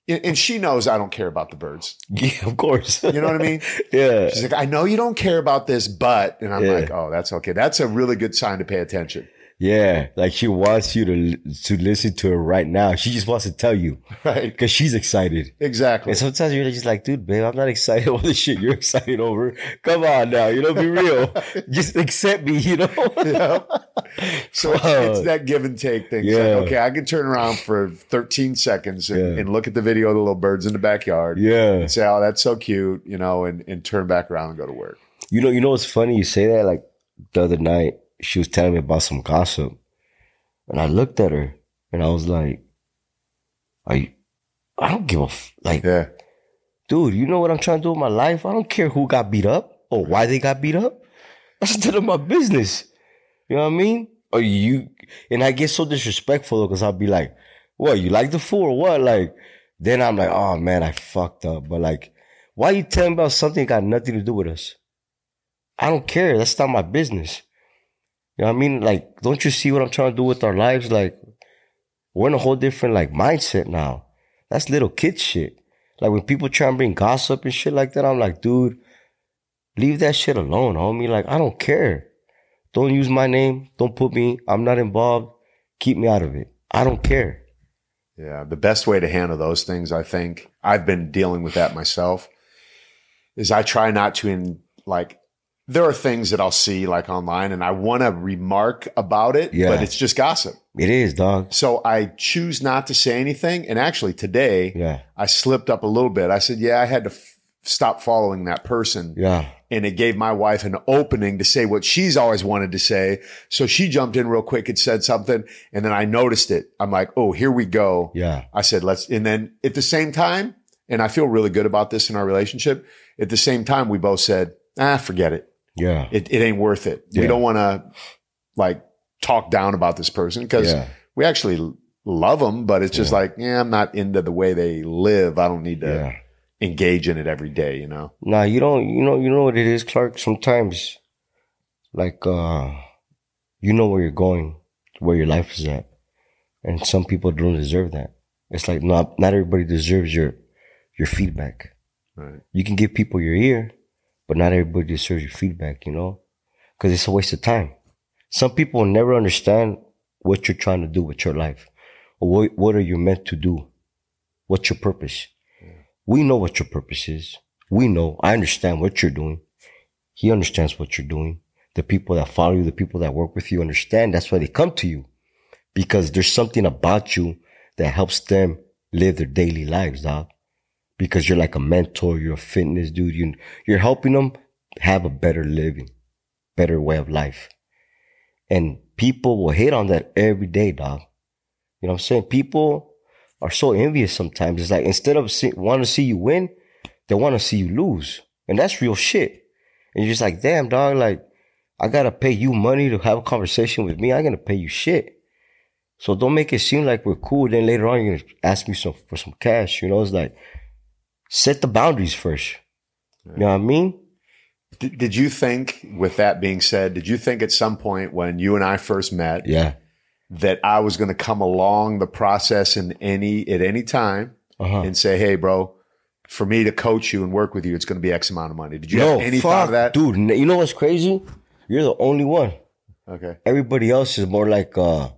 and and she knows I don't care about the birds.
Yeah, of course.
You know what I mean?
yeah.
She's like, I know you don't care about this, but, and I'm
Yeah.
like, oh, that's okay. That's a really good sign to pay attention.
Yeah. Like she wants you to to listen to her right now. She just wants to tell you
Right.
because she's excited.
Exactly.
And sometimes you're just like, dude, babe, I'm not excited over the shit you're excited over. Come on now, you know, be real. just accept me, you know.
Yeah. So it's, it's that give and take thing.
Yeah.
like, okay, I can turn around for 13 seconds and,
Yeah.
and look at the video of the little birds in the backyard
yeah.
say, oh, that's so cute, you know, and, and turn back around and go to work.
You know, you know what's funny? You say that like the other night, she was telling me about some gossip. And I looked at her and I was like, Are you I don't give a f- like
Yeah.
dude, you know what I'm trying to do with my life? I don't care who got beat up or why they got beat up. That's none of my business. You know what I mean? Or you, and I get so disrespectful because I'll be like, what, you like the fool or what? Like, then I'm like, oh man, I fucked up. But like, why you telling me about something that got nothing to do with us? I don't care. That's not my business. Know what I mean? Like, don't you see what I'm trying to do with our lives? Like, we're in a whole different like mindset now. That's little kid shit. Like when people try and bring gossip and shit like that, I'm like, dude, leave that shit alone, homie. Like, I don't care. Don't use my name. Don't put me. I'm not involved. Keep me out of it. I don't care.
Yeah, the best way to handle those things, I think, I've been dealing with that myself, is I try not to in like there are things that I'll see like online and I want to remark about it,
Yeah.
but it's just gossip.
It is, dog.
So I choose not to say anything. And actually today
Yeah.
I slipped up a little bit. I said, yeah, I had to f- stop following that person.
Yeah.
And it gave my wife an opening to say what she's always wanted to say. So she jumped in real quick and said something. And then I noticed it. I'm like, oh, here we go.
Yeah.
I said, let's, and then at the same time, and I feel really good about this in our relationship. At the same time, we both said, ah, forget it.
Yeah.
It, it ain't worth it. We don't want to like talk down about this person because
Yeah.
we actually love them, but it's just
Yeah.
like, yeah, I'm not into the way they live. I don't need to
Yeah.
engage in it every day, you know?
Nah, you don't, you know, you know what it is, Clark? Sometimes, like, uh, you know where you're going, where your life is at. And some people don't deserve that. It's like, not, not everybody deserves your, your feedback.
Right.
You can give people your ear, but not everybody deserves your feedback, you know? Cause it's a waste of time. Some people will never understand what you're trying to do with your life or what, what are you meant to do? What's your purpose? We know what your purpose is. We know. I understand what you're doing. He understands what you're doing. The people that follow you, the people that work with you understand. That's why they come to you because there's something about you that helps them live their daily lives, dog. Because you're like a mentor, you're a fitness dude. You, you're helping them have a better living, better way of life. And people will hate on that every day, dog. You know what I'm saying? People are so envious sometimes. It's like instead of see, want to see you win, they want to see you lose. And that's real shit. And you're just like, damn, dog, like, I gotta pay you money to have a conversation with me. I gotta pay you shit. So don't make it seem like we're cool. Then later on, you're gonna ask me some for some cash. You know, it's like set the boundaries first. You know what I mean?
Did, did you think, with that being said, did you think at some point when you and I first met
Yeah.
that I was going to come along the process in any, at any time
Uh huh.
and say, Hey, bro, for me to coach you and work with you, it's going to be X amount of money. Did you
No,
have any
fuck,
thought of that?
dude. You know what's crazy? You're the only one.
Okay.
Everybody else is more like uh,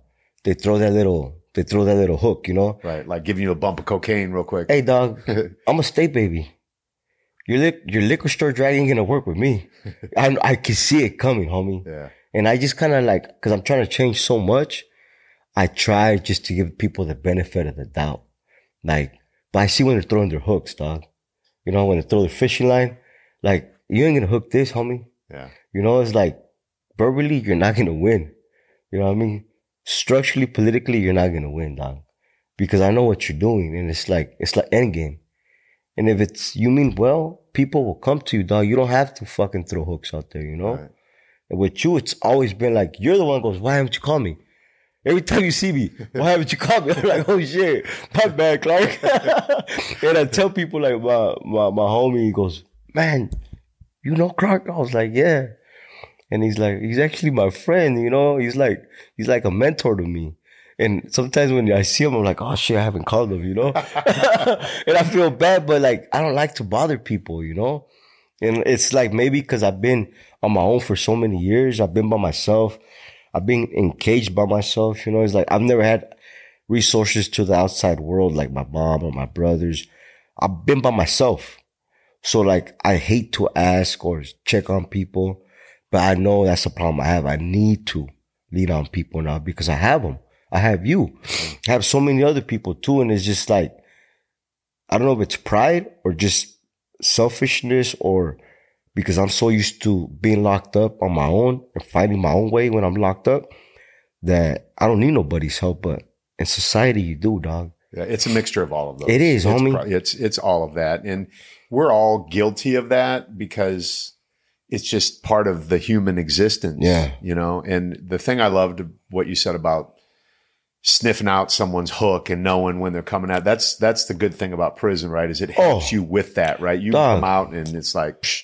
they throw that little, they throw that little hook. You know?
Right. Like giving you a bump of cocaine real quick.
Hey, dog, I'm a state baby. Your lic- your liquor store drag ain't gonna work with me. I I can see it coming, homie.
Yeah.
And I just kind of like, cause I'm trying to change so much. I try just to give people the benefit of the doubt. Like, but I see when they're throwing their hooks, dog. You know, when they throw their fishing line, like, you ain't gonna hook this, homie.
Yeah.
You know, it's like, verbally, you're not gonna win. You know what I mean? Structurally, politically, you're not gonna win, dog. Because I know what you're doing, and it's like, it's like endgame. And if it's, you mean well, people will come to you, dog. You don't have to fucking throw hooks out there, you know?
Right.
And with you, it's always been like, you're the one goes, why haven't you called me? Every time you see me, why haven't you called me? I'm like, oh shit, my bad, Clark. and I tell people like my, my, my homie, he goes, man, you know Clark? I was like, yeah. And he's like, he's actually my friend, you know? He's like, he's like a mentor to me. And sometimes when I see him, I'm like, oh shit, I haven't called him, you know? and I feel bad, but like, I don't like to bother people, you know? And it's like maybe because I've been on my own for so many years. I've been by myself. I've been engaged by myself. You know, it's like I've never had resources to the outside world like my mom or my brothers. I've been by myself. So like I hate to ask or check on people, but I know that's a problem I have. I need to lean on people now because I have them. I have you. I have so many other people too. And it's just like, I don't know if it's pride or just selfishness or because I'm so used to being locked up on my own and fighting my own way when I'm locked up that I don't need nobody's help. But in society, you do, dog.
Yeah, it's a mixture of all of those.
It is,
it's
homie.
pro- It's it's all of that, and we're all guilty of that because it's just part of the human existence.
Yeah.
you know. And the thing I loved what you said about sniffing out someone's hook and knowing when they're coming out. That's that's the good thing about prison, right? Is it oh. helps
Oh.
you with that, right? You
Dog.
come out and it's like. Psh,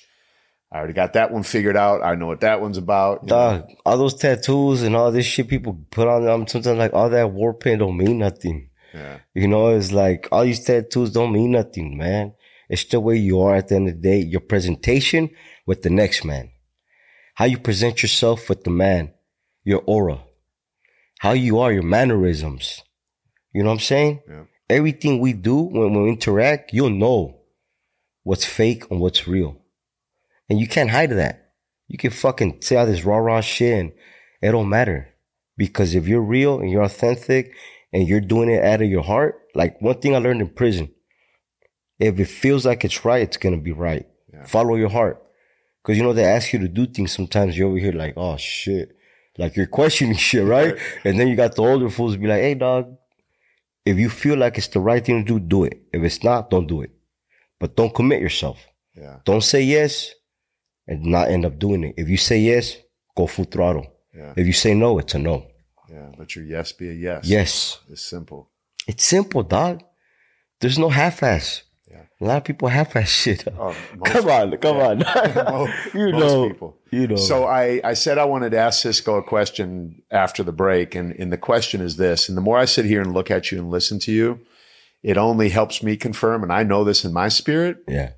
I already got that one figured out. I know what that one's about. know?
Dog, all those tattoos and all this shit people put on them, sometimes like all that war paint don't mean nothing.
Yeah.
You know, it's like all these tattoos don't mean nothing, man. It's the way you are at the end of the day. Your presentation with the next man. How you present yourself with the man. Your aura. How you are, your mannerisms. You know what I'm saying?
Yeah.
Everything we do when we interact, you'll know what's fake and what's real. And you can't hide that. You can fucking say all this rah rah shit and it don't matter. Because if you're real and you're authentic and you're doing it out of your heart, like one thing I learned in prison, if it feels like it's right, it's gonna be right.
Yeah.
Follow your heart. Cause you know, they ask you to do things sometimes you're over here like, oh shit. Like you're questioning shit, right? And then you got the older fools be like, hey dog, if you feel like it's the right thing to do, do it. If it's not, don't do it. But don't commit yourself.
Yeah.
Don't say yes and not end up doing it. If you say yes, go full throttle.
Yeah.
If you say no, it's a no.
Yeah. Let your yes be a yes.
Yes.
It's simple.
It's simple, dog. There's no half-ass.
Yeah.
A lot of people have that shit.
Oh, most-
come on, come
yeah.
on.
Mo-
you
most
know,
people.
you know.
So I, I said I wanted to ask Cisco a question after the break, and, and the question is this. And the more I sit here and look at you and listen to you, it only helps me confirm, and I know this in my spirit.
yeah,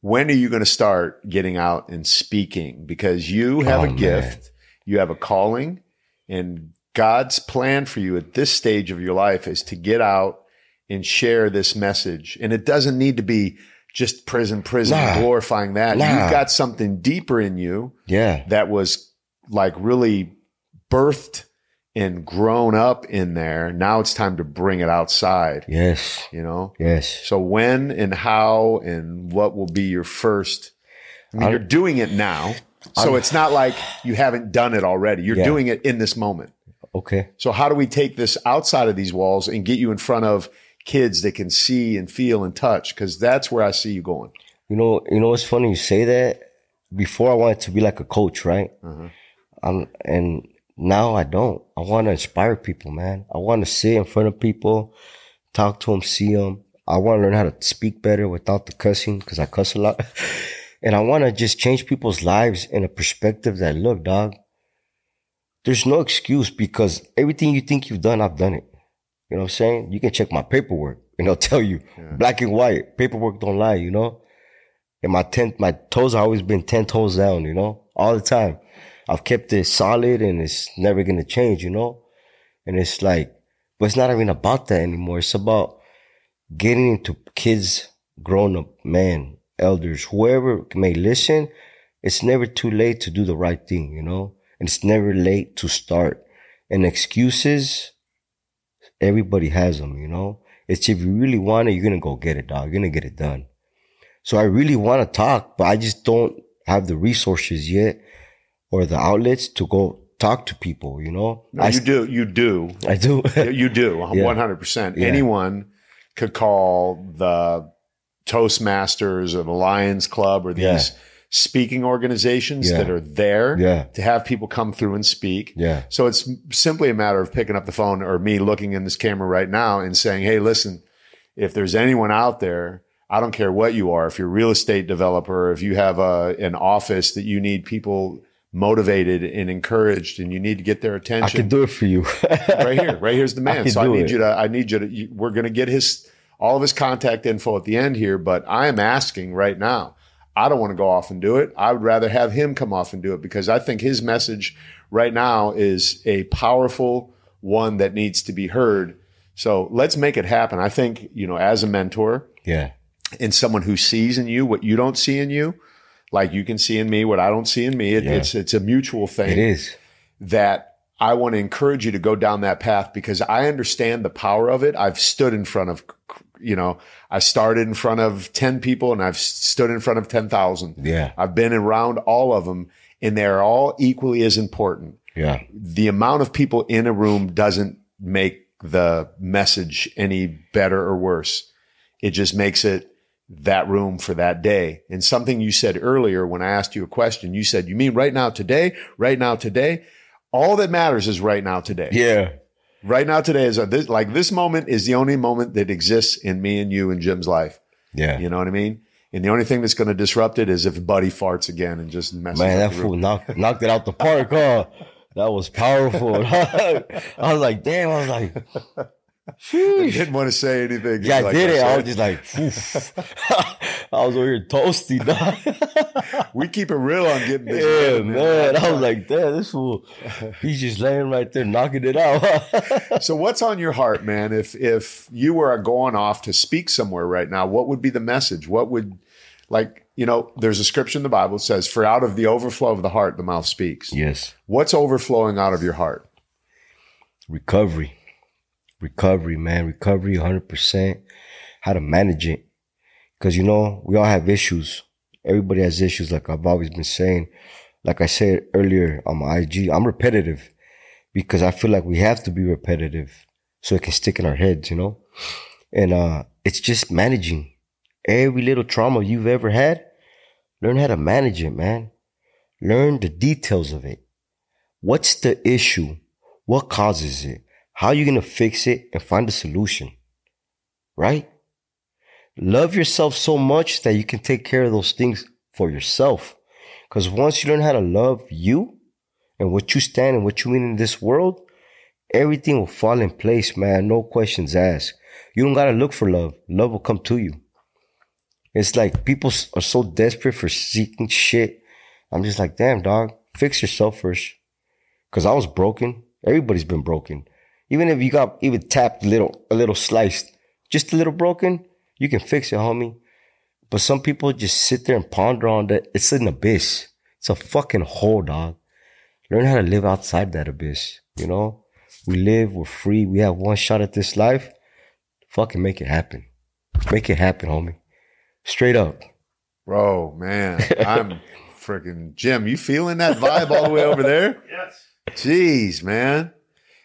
When are you going to start getting out and speaking? Because you have
Oh,
a
man.
gift, you have a calling, and God's plan for you at this stage of your life is to get out and share this message. And it doesn't need to be just prison, prison,
Nah.
glorifying that.
Nah.
You've got something deeper in you
yeah,
that was like really birthed and grown up in there. Now it's time to bring it outside,
yes,
you know?
yes.
So when and how and what will be your first? I mean,
I'm-
you're doing it now. So
I'm-
it's not like you haven't done it already. You're
Yeah.
doing it in this moment.
Okay.
So how do we take this outside of these walls and get you in front of kids that can see and feel and touch? Cause that's where I see you going.
You know, you know it's funny? You say that. Before I wanted to be like a coach, right?
Uh-huh.
Um, and now I don't. I want to inspire people, man. I want to sit in front of people, talk to them, see them. I want to learn how to speak better without the cussing because I cuss a lot. and I want to just change people's lives in a perspective that, look, dog, there's no excuse because everything you think you've done, I've done it. You know what I'm saying? You can check my paperwork and they'll tell you black and white. Paperwork don't lie, you know? And my ten, my toes have always been 10 toes down, you know, all the time. I've kept it solid and it's never going to change, you know? And it's like, but it's not even about that anymore. It's about getting into kids, grown up men, elders, whoever may listen. It's never too late to do the right thing, you know? And it's never late to start. And excuses, everybody has them, you know? It's if you really want it, you're going to go get it, dog. You're going to get it done. So I really want to talk, but I just don't have the resources yet or the outlets to go talk to people, you know?
No, you do. You do.
I do.
you do. 100%.
Yeah.
Anyone could call the Toastmasters or the Lions Club or these
Yeah.
Speaking organizations
Yeah.
that are there
Yeah.
to have people come through and speak.
yeah.
So it's simply a matter of picking up the phone or me looking in this camera right now and saying, Hey, listen, if there's anyone out there, I don't care what you are. If you're a real estate developer, if you have a, an office that you need people motivated and encouraged and you need to get their attention.
I can do it for you.
right here, right here's the man.
can
So I need
it.
you to, I need you to, you, we're going to get his, all of his contact info at the end here, but I am asking right now. I don't want to go off and do it. I would rather have him come off and do it because I think his message right now is a powerful one that needs to be heard. So let's make it happen. I think, you know, as a mentor
yeah.
and someone who sees in you what you don't see in you, like you can see in me what I don't see in me, it,
Yeah.
it's, it's a mutual thing
It is.
that I want to encourage you to go down that path because I understand the power of it. I've stood in front of, you know, I started in front of 10 people and I've stood in front of 10,000.
Yeah.
I've been around all of them and they're all equally as important.
Yeah.
The amount of people in a room doesn't make the message any better or worse. It just makes it that room for that day. And something you said earlier when I asked you a question, you said, you mean right now today, right now today? All that matters is right now today.
Yeah.
Right now today is a, this, like this moment is the only moment that exists in me and you and Jim's life.
Yeah.
You know what I mean? And the only thing that's going to disrupt it is if Buddy farts again and just messes
Man,
up
that fool knocked knocked it out the park, huh? That was powerful. I was like, damn. I was like,
I didn't want to say anything.
Yeah, I
Like
did it. I was just like, I was over here toasty,
we keep it real on getting busy.
yeah, man. I was like, damn, this fool, he's just laying right there knocking it out.
So what's on your heart, man? If if you were going off to speak somewhere right now, what would be the message? What would like, you know, there's a scripture in the Bible that says, For out of the overflow of the heart, the mouth speaks.
yes,
What's overflowing out of your heart?
recovery, recovery, man, recovery, hundred percent. How to manage it, because you know we all have issues. Everybody has issues, like I've always been saying. Like I said earlier on my IG, I'm repetitive because I feel like we have to be repetitive so it can stick in our heads, you know. And uh it's just managing every little trauma you've ever had. Learn how to manage it, man. Learn the details of it. What's the issue? What causes it? How are you going to fix it and find a solution? Right? Love yourself so much that you can take care of those things for yourself. Because once you learn how to love you and what you stand and what you mean in this world, everything will fall in place, man. No questions asked. You don't got to look for love. Love will come to you. It's like people are so desperate for seeking shit. I'm just like, damn, dog, fix yourself first. Cause I was broken. Everybody's been broken. Even if you got even tapped a little, a little sliced, just a little broken, you can fix it, homie. But some people just sit there and ponder on that. It's an abyss. It's a fucking hole, dog. Learn how to live outside that abyss. You know, we live, we're free. We have one shot at this life. Fucking make it happen. Make it happen, homie. Straight up.
Bro, man, I'm freaking Jim. You feeling that vibe all the way over there?
Yes.
Jeez, man.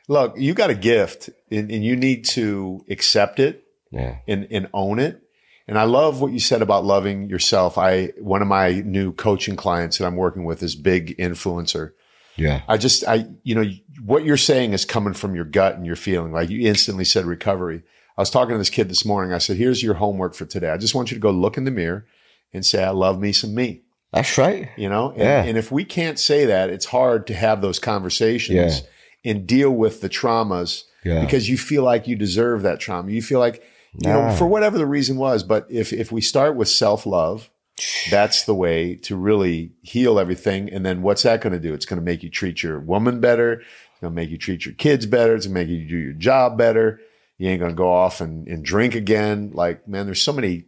Look, you got a gift and, and you need to accept it
Yeah.
and, and own it. And I love what you said about loving yourself. I, one of my new coaching clients that I'm working with is big influencer.
Yeah.
I just, I, you know, what you're saying is coming from your gut and your feeling. Like you instantly said recovery. I was talking to this kid this morning. I said, here's your homework for today. I just want you to go look in the mirror and say, I love me some me,
That's right.
you know? And,
Yeah.
and if we can't say that, it's hard to have those conversations
Yeah.
And deal with the traumas
Yeah.
because you feel like you deserve that trauma. You feel like, you know, for whatever the reason was. But if, if we start with self love, that's the way to really heal everything. And then what's that going to do? It's going to make you treat your woman better. It's going to make you treat your kids better. It's going to make you do your job better. You ain't going to go off and, and drink again. Like, man, there's so many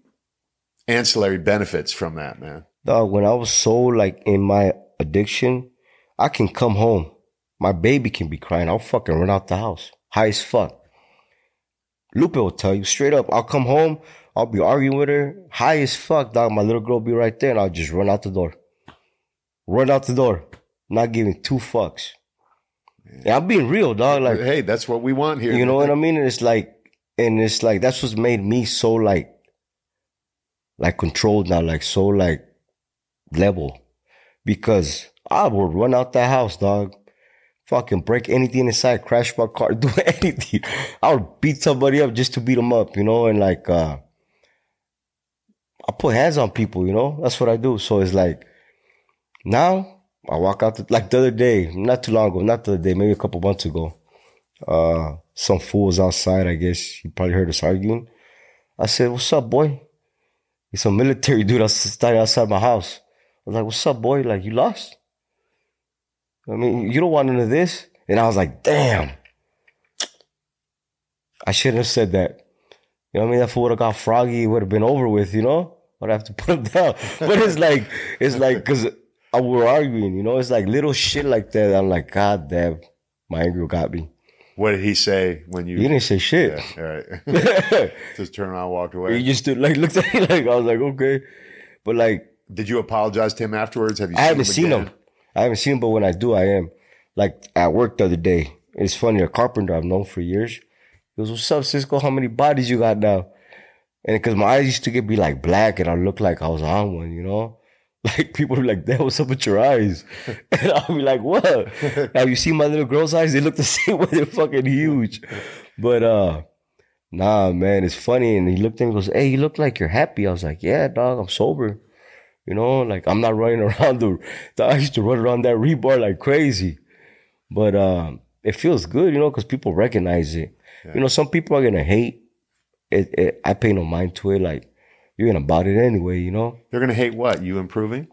ancillary benefits from that, man.
Dog, when I was so like in my addiction, I can come home. My baby can be crying. I'll fucking run out the house. High as fuck. Lupe will tell you straight up. I'll come home. I'll be arguing with her. High as fuck, dog. My little girl will be right there and I'll just run out the door. Run out the door. Not giving two fucks. Yeah, I'm being real, dog. Like,
hey, that's what we want here.
you know what I mean? And it's like, and it's like that's what's made me so like, like controlled now, like so like level, because I would run out that house, dog. Fucking break anything inside, crash my car, do anything. I would beat somebody up just to beat them up, you know, and like, uh, I put hands on people, you know, that's what I do. So it's like, now I walk out, the, like the other day, not too long ago, not the other day, maybe a couple months ago uh, some fools outside, I guess you probably heard us arguing. I said, What's up, boy? He's a military dude that's standing outside my house. I was like, What's up, boy? Like, you lost? I mean, you don't want none of this. And I was like, Damn. I shouldn't have said that. You know what I mean? That would have got froggy, it would have been over with, you know? I'd have to put him down. But it's like, it's like, cause I, we're arguing, you know? It's like little shit like that. I'm like, God damn, my anger got me.
What did he say when you?
You didn't say shit.
Yeah, all right. Just turned around and walked away.
You just stood, like looked at me like I was like, okay. But like
Did you apologize to him afterwards? Have you?
I haven't seen
again?
him. I haven't seen him, but when I do, I am. Like at work the other day. It's funny, a carpenter I've known for years. He goes, What's up, Cisco? How many bodies you got now? And because my eyes used to get be like black and I look like I was on one, you know? Like people are like, damn, what's up with your eyes? And I'll be like, what? now you see my little girl's eyes? They look the same way, they're fucking huge. But uh Nah, man, it's funny. And he looked at me and goes, Hey, you look like you're happy. I was like, Yeah, dog, I'm sober. You know, like I'm not running around the, I used to run around that rebar like crazy. But um, it feels good, you know, because people recognize it. You know, some people are gonna hate. It, it, I pay no mind to it. Like you're gonna about it anyway, you know.
They're going to hate what? You improving?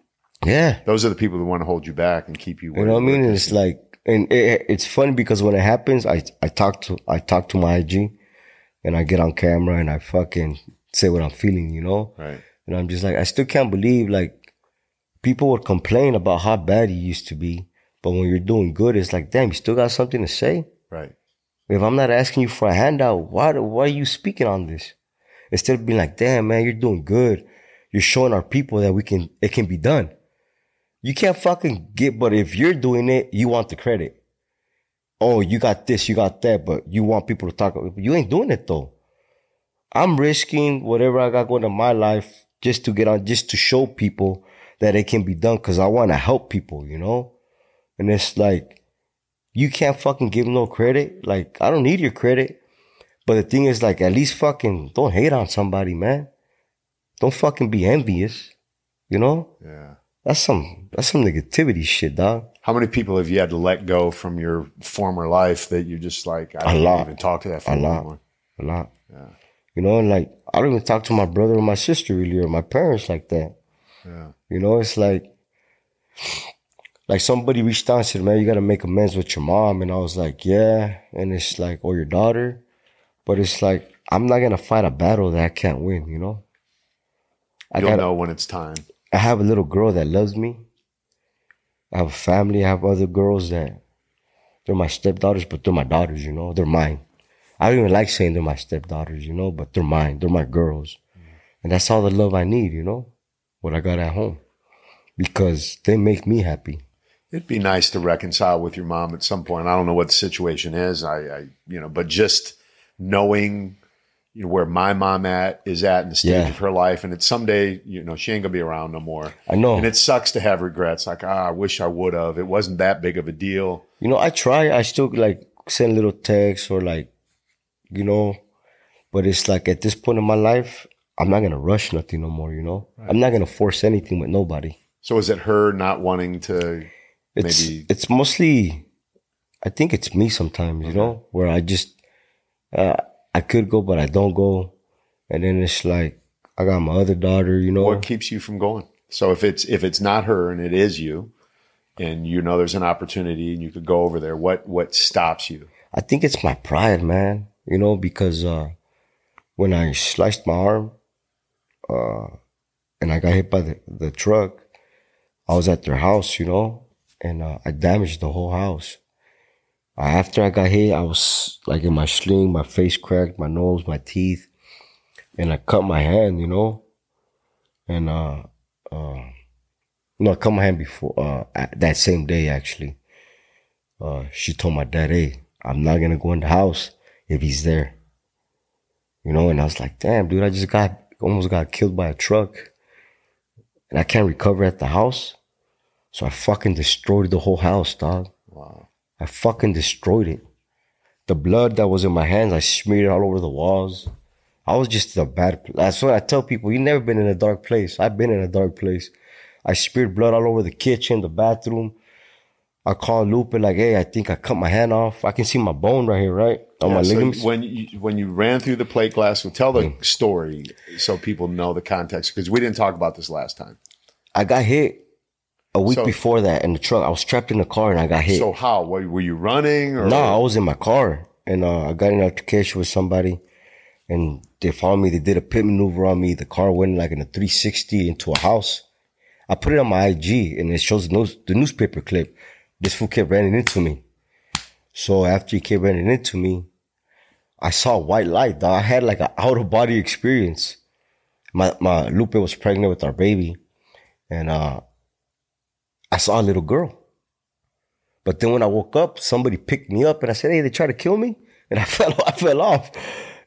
Yeah,
Those are the people that want to hold you back and keep you.
you know what I mean. it's like, and it, it's funny because when it happens, I I talk to I talk to my IG, and I get on camera and I fucking say what I'm feeling, you know.
Right.
And I'm just like, I still can't believe like people would complain about how bad you used to be, but when you're doing good, it's like, damn, you still got something to say.
Right.
If I'm not asking you for a handout, why why are you speaking on this? Instead of being like, damn man, you're doing good. You're showing our people that we can it can be done. You can't fucking get, but if you're doing it, you want the credit. Oh, you got this, you got that, but you want people to talk. You ain't doing it though. I'm risking whatever I got going in my life just to get on, just to show people that it can be done because I want to help people, you know? And it's like, you can't fucking give no credit. Like, I don't need your credit. But the thing is, like, at least fucking don't hate on somebody, man. Don't fucking be envious. You know?
Yeah.
That's some that's some negativity shit, dog.
How many people have you had to let go from your former life that you're just like, I don't even talk to that
A lot.
anymore?
A lot. You know, and like I don't even talk to my brother or my sister really or my parents like that.
Yeah.
You know, it's like like somebody reached out and said, Man, you gotta make amends with your mom. And I was like, Yeah. And it's like, or your daughter. But it's like, I'm not gonna fight a battle that I can't win, you know? I
You'll
got
know when it's time.
I have a little girl that loves me. I have a family, I have other girls that they're my stepdaughters, but they're my daughters, you know, they're mine. I don't even like saying they're my stepdaughters, you know, but they're mine. They're my girls. And that's all the love I need, you know, what I got at home. Because they make me happy.
It'd be nice to reconcile with your mom at some point. I don't know what the situation is. I, I you know, but just knowing, you know, where my mom at is at in the stage
Yeah.
of her life, and it's someday, you know, she ain't gonna be around no more.
I know.
And it sucks to have regrets. Like, ah, I wish I would have. It wasn't that big of a deal.
You know, I try. I still like send little texts or like, you know, but it's like at this point in my life, I'm not gonna rush nothing no more. You know, I'm not gonna force anything with nobody.
So is it her not wanting to?
It's
Maybe-
it's mostly, I think it's me sometimes. You know, where I just, uh, I could go but I don't go, and then it's like I got my other daughter. You know,
What keeps you from going? So if it's if it's not her and it is you, and you know there's an opportunity and you could go over there, what what stops you?
I think it's my pride, man. You know, because uh, when I sliced my arm, uh, and I got hit by the, the truck, I was at their house, you know, and uh, I damaged the whole house. After I got hit, I was like in my sling, my face cracked, my nose, my teeth, and I cut my hand, you know, and uh, uh, no, I cut my hand before uh, that same day actually uh, she told my dad, hey, I'm not gonna go in the house if he's there. You know, and I was like, damn, dude, I just got almost got killed by a truck. And I can't recover at the house. So I fucking destroyed the whole house, dog.
Wow.
I fucking destroyed it. The blood that was in my hands, I smeared it all over the walls. I was just in a bad place. That's what I tell people. You've never been in a dark place. I've been in a dark place. I smeared blood all over the kitchen, the bathroom. I called Lupe like, hey, I think I cut my hand off. I can see my bone right here, right? On
Yeah,
my
so
ligaments.
when you when you ran through the plate glass, well, tell the story so people know the context because we didn't talk about this last time.
I got hit a week
So-
before that in the truck. I was trapped in the car and I got hit.
So how were, were you running or
No, I was in my car and uh, I got in an altercation with somebody and they found me. They did a pit maneuver on me. The car went like in a 360 into a house. I put it on my IG and it shows the, news, the newspaper clip. This fool kept running into me. So after he kept running into me, I saw white light. Dog. I had like an out of body experience. My my Lupe was pregnant with our baby, and uh, I saw a little girl. But then when I woke up, somebody picked me up and I said, Hey, they tried to kill me. And I fell, I fell off.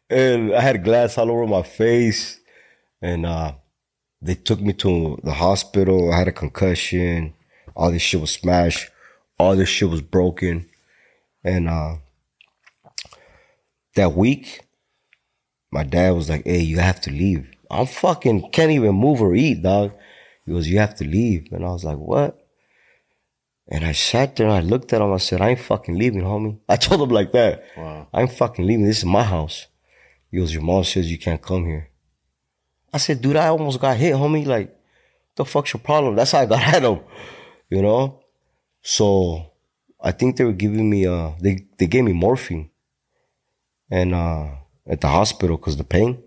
And I had glass all over my face. And uh, they took me to the hospital. I had a concussion. All this shit was smashed. All this shit was broken. And uh, that week, my dad was like, "Hey, you have to leave." I'm fucking can't even move or eat, dog. He goes, "You have to leave," and I was like, "What?" And I sat there and I looked at him. I said, "I ain't fucking leaving, homie." I told him like that.
Wow.
I ain't fucking leaving. This is my house. He goes, "Your mom says you can't come here." I said, "Dude, I almost got hit, homie. Like, the fuck's your problem?" That's how I got at him, you know. So I think they were giving me uh they they gave me morphine, and uh at the hospital because the pain.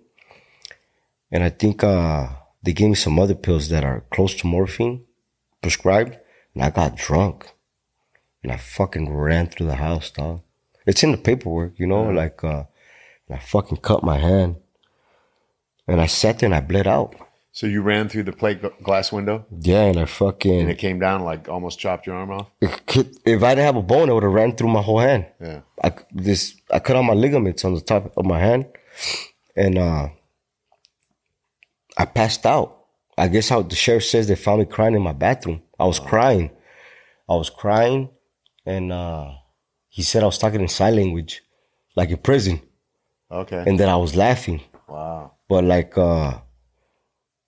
And I think uh they gave me some other pills that are close to morphine prescribed, and I got drunk, and I fucking ran through the house, dog. It's in the paperwork, you know, like uh, and I fucking cut my hand, and I sat there and I bled out.
So you ran through the plate glass window
Yeah, and I fucking
and it came down like almost chopped your arm off.
if I didn't have a bone, it would have ran through my whole hand.
Yeah.
I this I cut out my ligaments on the top of my hand, and uh, I passed out. I guess how the sheriff says they found me crying in my bathroom. I was crying, I was crying, and uh, he said I was talking in sign language, like in prison,
Okay.
and then I was laughing.
wow.
But like, uh,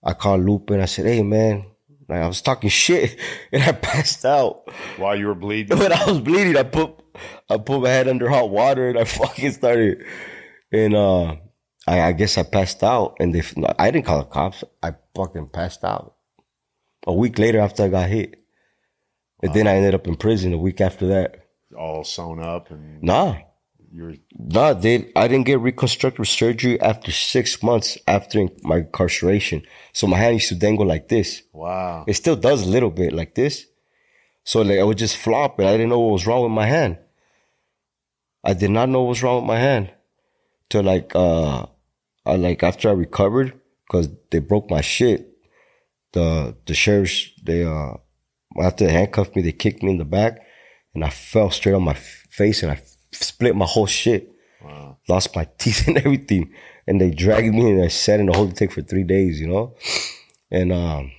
I called Lupe and I said, "Hey man." Like I was talking shit and I passed out.
While you were bleeding.
when I was bleeding, I put I put my head under hot water and I fucking started. And uh, I, I guess I passed out, and they I didn't call the cops. I fucking passed out. A week later, after I got hit, and then I ended up in prison a week after that.
all sewn up and
Nah,
you were
nah, they I didn't get reconstructive surgery after six months after my incarceration. So my hand used to dangle like this.
wow.
It still does a little bit like this. So like I would just flop and I didn't know what was wrong with my hand. I did not know what was wrong with my hand. Till like uh I like after I recovered, because they broke my shit, the the sheriffs they uh after they handcuffed me, they kicked me in the back and I fell straight on my face and I split my whole shit. Lost my teeth and everything. And they dragged me and I sat in the holding tank for three days, you know? And um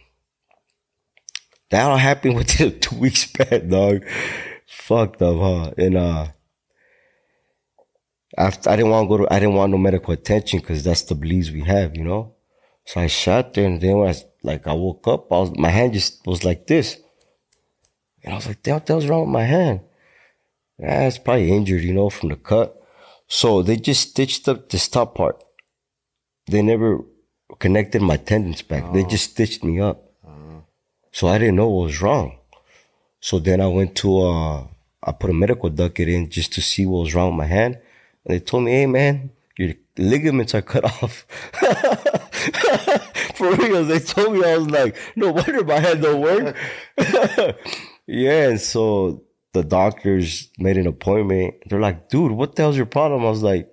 that all happened within two weeks span, dog. Fucked up, huh? And uh after I didn't want to go to I didn't want no medical attention because that's the beliefs we have, you know? So I sat there and then when I like I woke up, I was my hand just was like this. And I was like, damn, what the hell's wrong with my hand? Yeah, it's probably injured, you know, from the cut. So they just stitched up this top part. They never connected my tendons back. They just stitched me up. So I didn't know what was wrong. So then I went to uh I put a medical ducat in just to see what was wrong with my hand. And they told me, hey man, your ligaments are cut off. For real, they told me I was like, no wonder my hand don't work. yeah, and so the doctors made an appointment. They're like, dude, what the hell's your problem? I was like,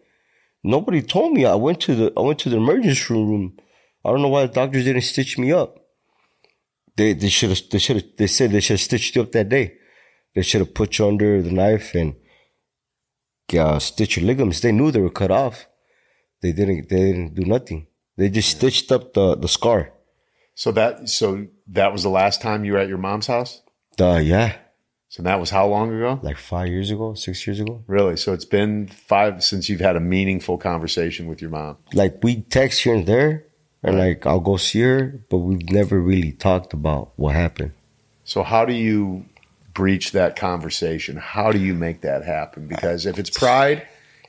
nobody told me. I went to the I went to the emergency room. I don't know why the doctors didn't stitch me up. They they should have they should have they said they should have stitched you up that day. They should have put you under the knife and uh, stitch your ligaments. They knew they were cut off. They didn't they didn't do nothing. They just stitched up the the scar.
So that so that was the last time you were at your mom's house?
Uh, yeah,
So that was how long ago?
like five years ago, six years ago.
Really? So it's been five since you've had a meaningful conversation with your mom.
Like we text here and there, and like I'll go see her, but we've never really talked about what happened.
So how do you breach that conversation? How do you make that happen? Because if it's pride,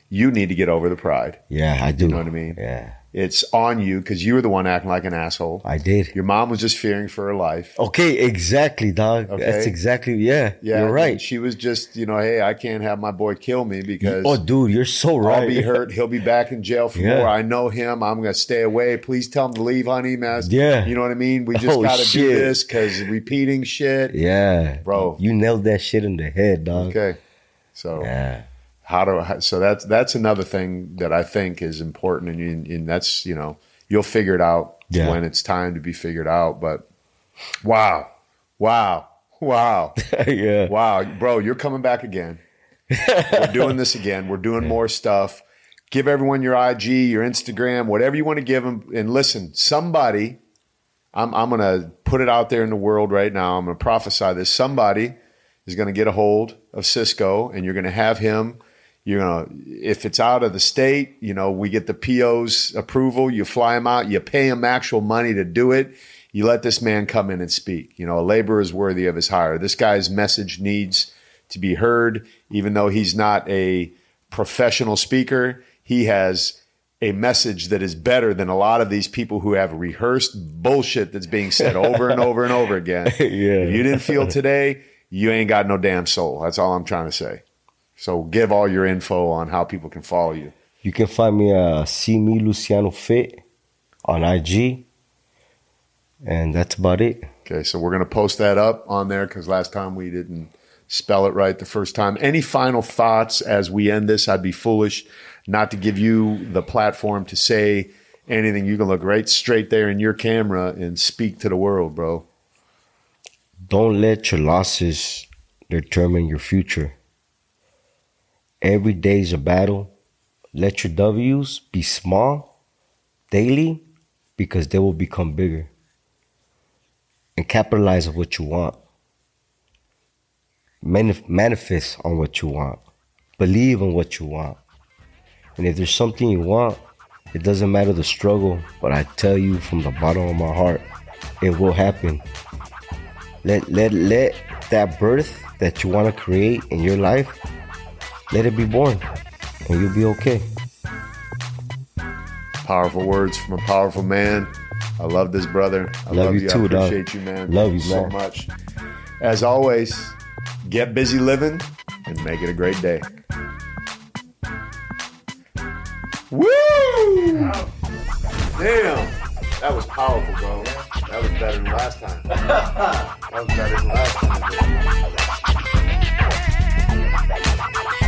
you need to get over the pride.
Yeah, I do.
You know what I mean?
Yeah,
It's on you because you were the one acting like an asshole.
I did.
Your mom was just fearing for her life.
Okay, exactly, dog.
Okay.
That's exactly yeah.
Yeah,
you're right.
She was just, you know, hey, I can't have my boy kill me because
Oh, dude, you're so right.
I'll be hurt. He'll be back in jail for
Yeah.
more. I know him. I'm going to stay away. Please tell him to leave, honey. Man.
Yeah.
You know what I mean? We just
Oh,
got to do this because repeating shit.
Yeah,
Bro.
you nailed that shit in the head, dog.
Okay. So
Yeah,
how do I, so that's that's another thing that I think is important, and, you, and that's you know you'll figure it out
Yeah.
when it's time to be figured out. But wow, wow, wow,
yeah.
wow, bro, you're coming back again. We're doing this again. We're doing more stuff. Give everyone your IG, your Instagram, whatever you want to give them. And listen, somebody, I'm I'm gonna put it out there in the world right now. I'm gonna prophesy this. Somebody is gonna get a hold of Cisco, and you're gonna have him You're gonna if it's out of the state, you know, we get the PO's approval. You fly them out. You pay them actual money to do it. You let this man come in and speak. You know, a laborer is worthy of his hire. This guy's message needs to be heard, even though he's not a professional speaker. He has a message that is better than a lot of these people who have rehearsed bullshit that's being said over and over and over again.
Yeah.
If you didn't feel today, you ain't got no damn soul. That's all I'm trying to say. So give all your info on how people can follow you.
You can find me uh see me Luciano Fit on IG. And that's about it.
Okay, so we're going to post that up on there because last time we didn't spell it right the first time. Any final thoughts as we end this? I'd be foolish not to give you the platform to say anything. You can look right straight there in your camera and speak to the world, bro.
Don't let your losses determine your future. Every day is a battle. Let your W's be small daily because they will become bigger. And capitalize on what you want. Manif- manifest on what you want. Believe in what you want. And if there's something you want, it doesn't matter the struggle, but I tell you from the bottom of my heart, it will happen. Let let let that birth that you want to create in your life, let it be born, and you'll be okay.
Powerful words from a powerful man. I love this brother. I
Love you too,
I
dog.
appreciate you, man.
Love
Thank
you,
so
man.
much. As always, get busy living and make it a great day. Woo! Damn. That was powerful, bro. That was better than last time. That was better than last time.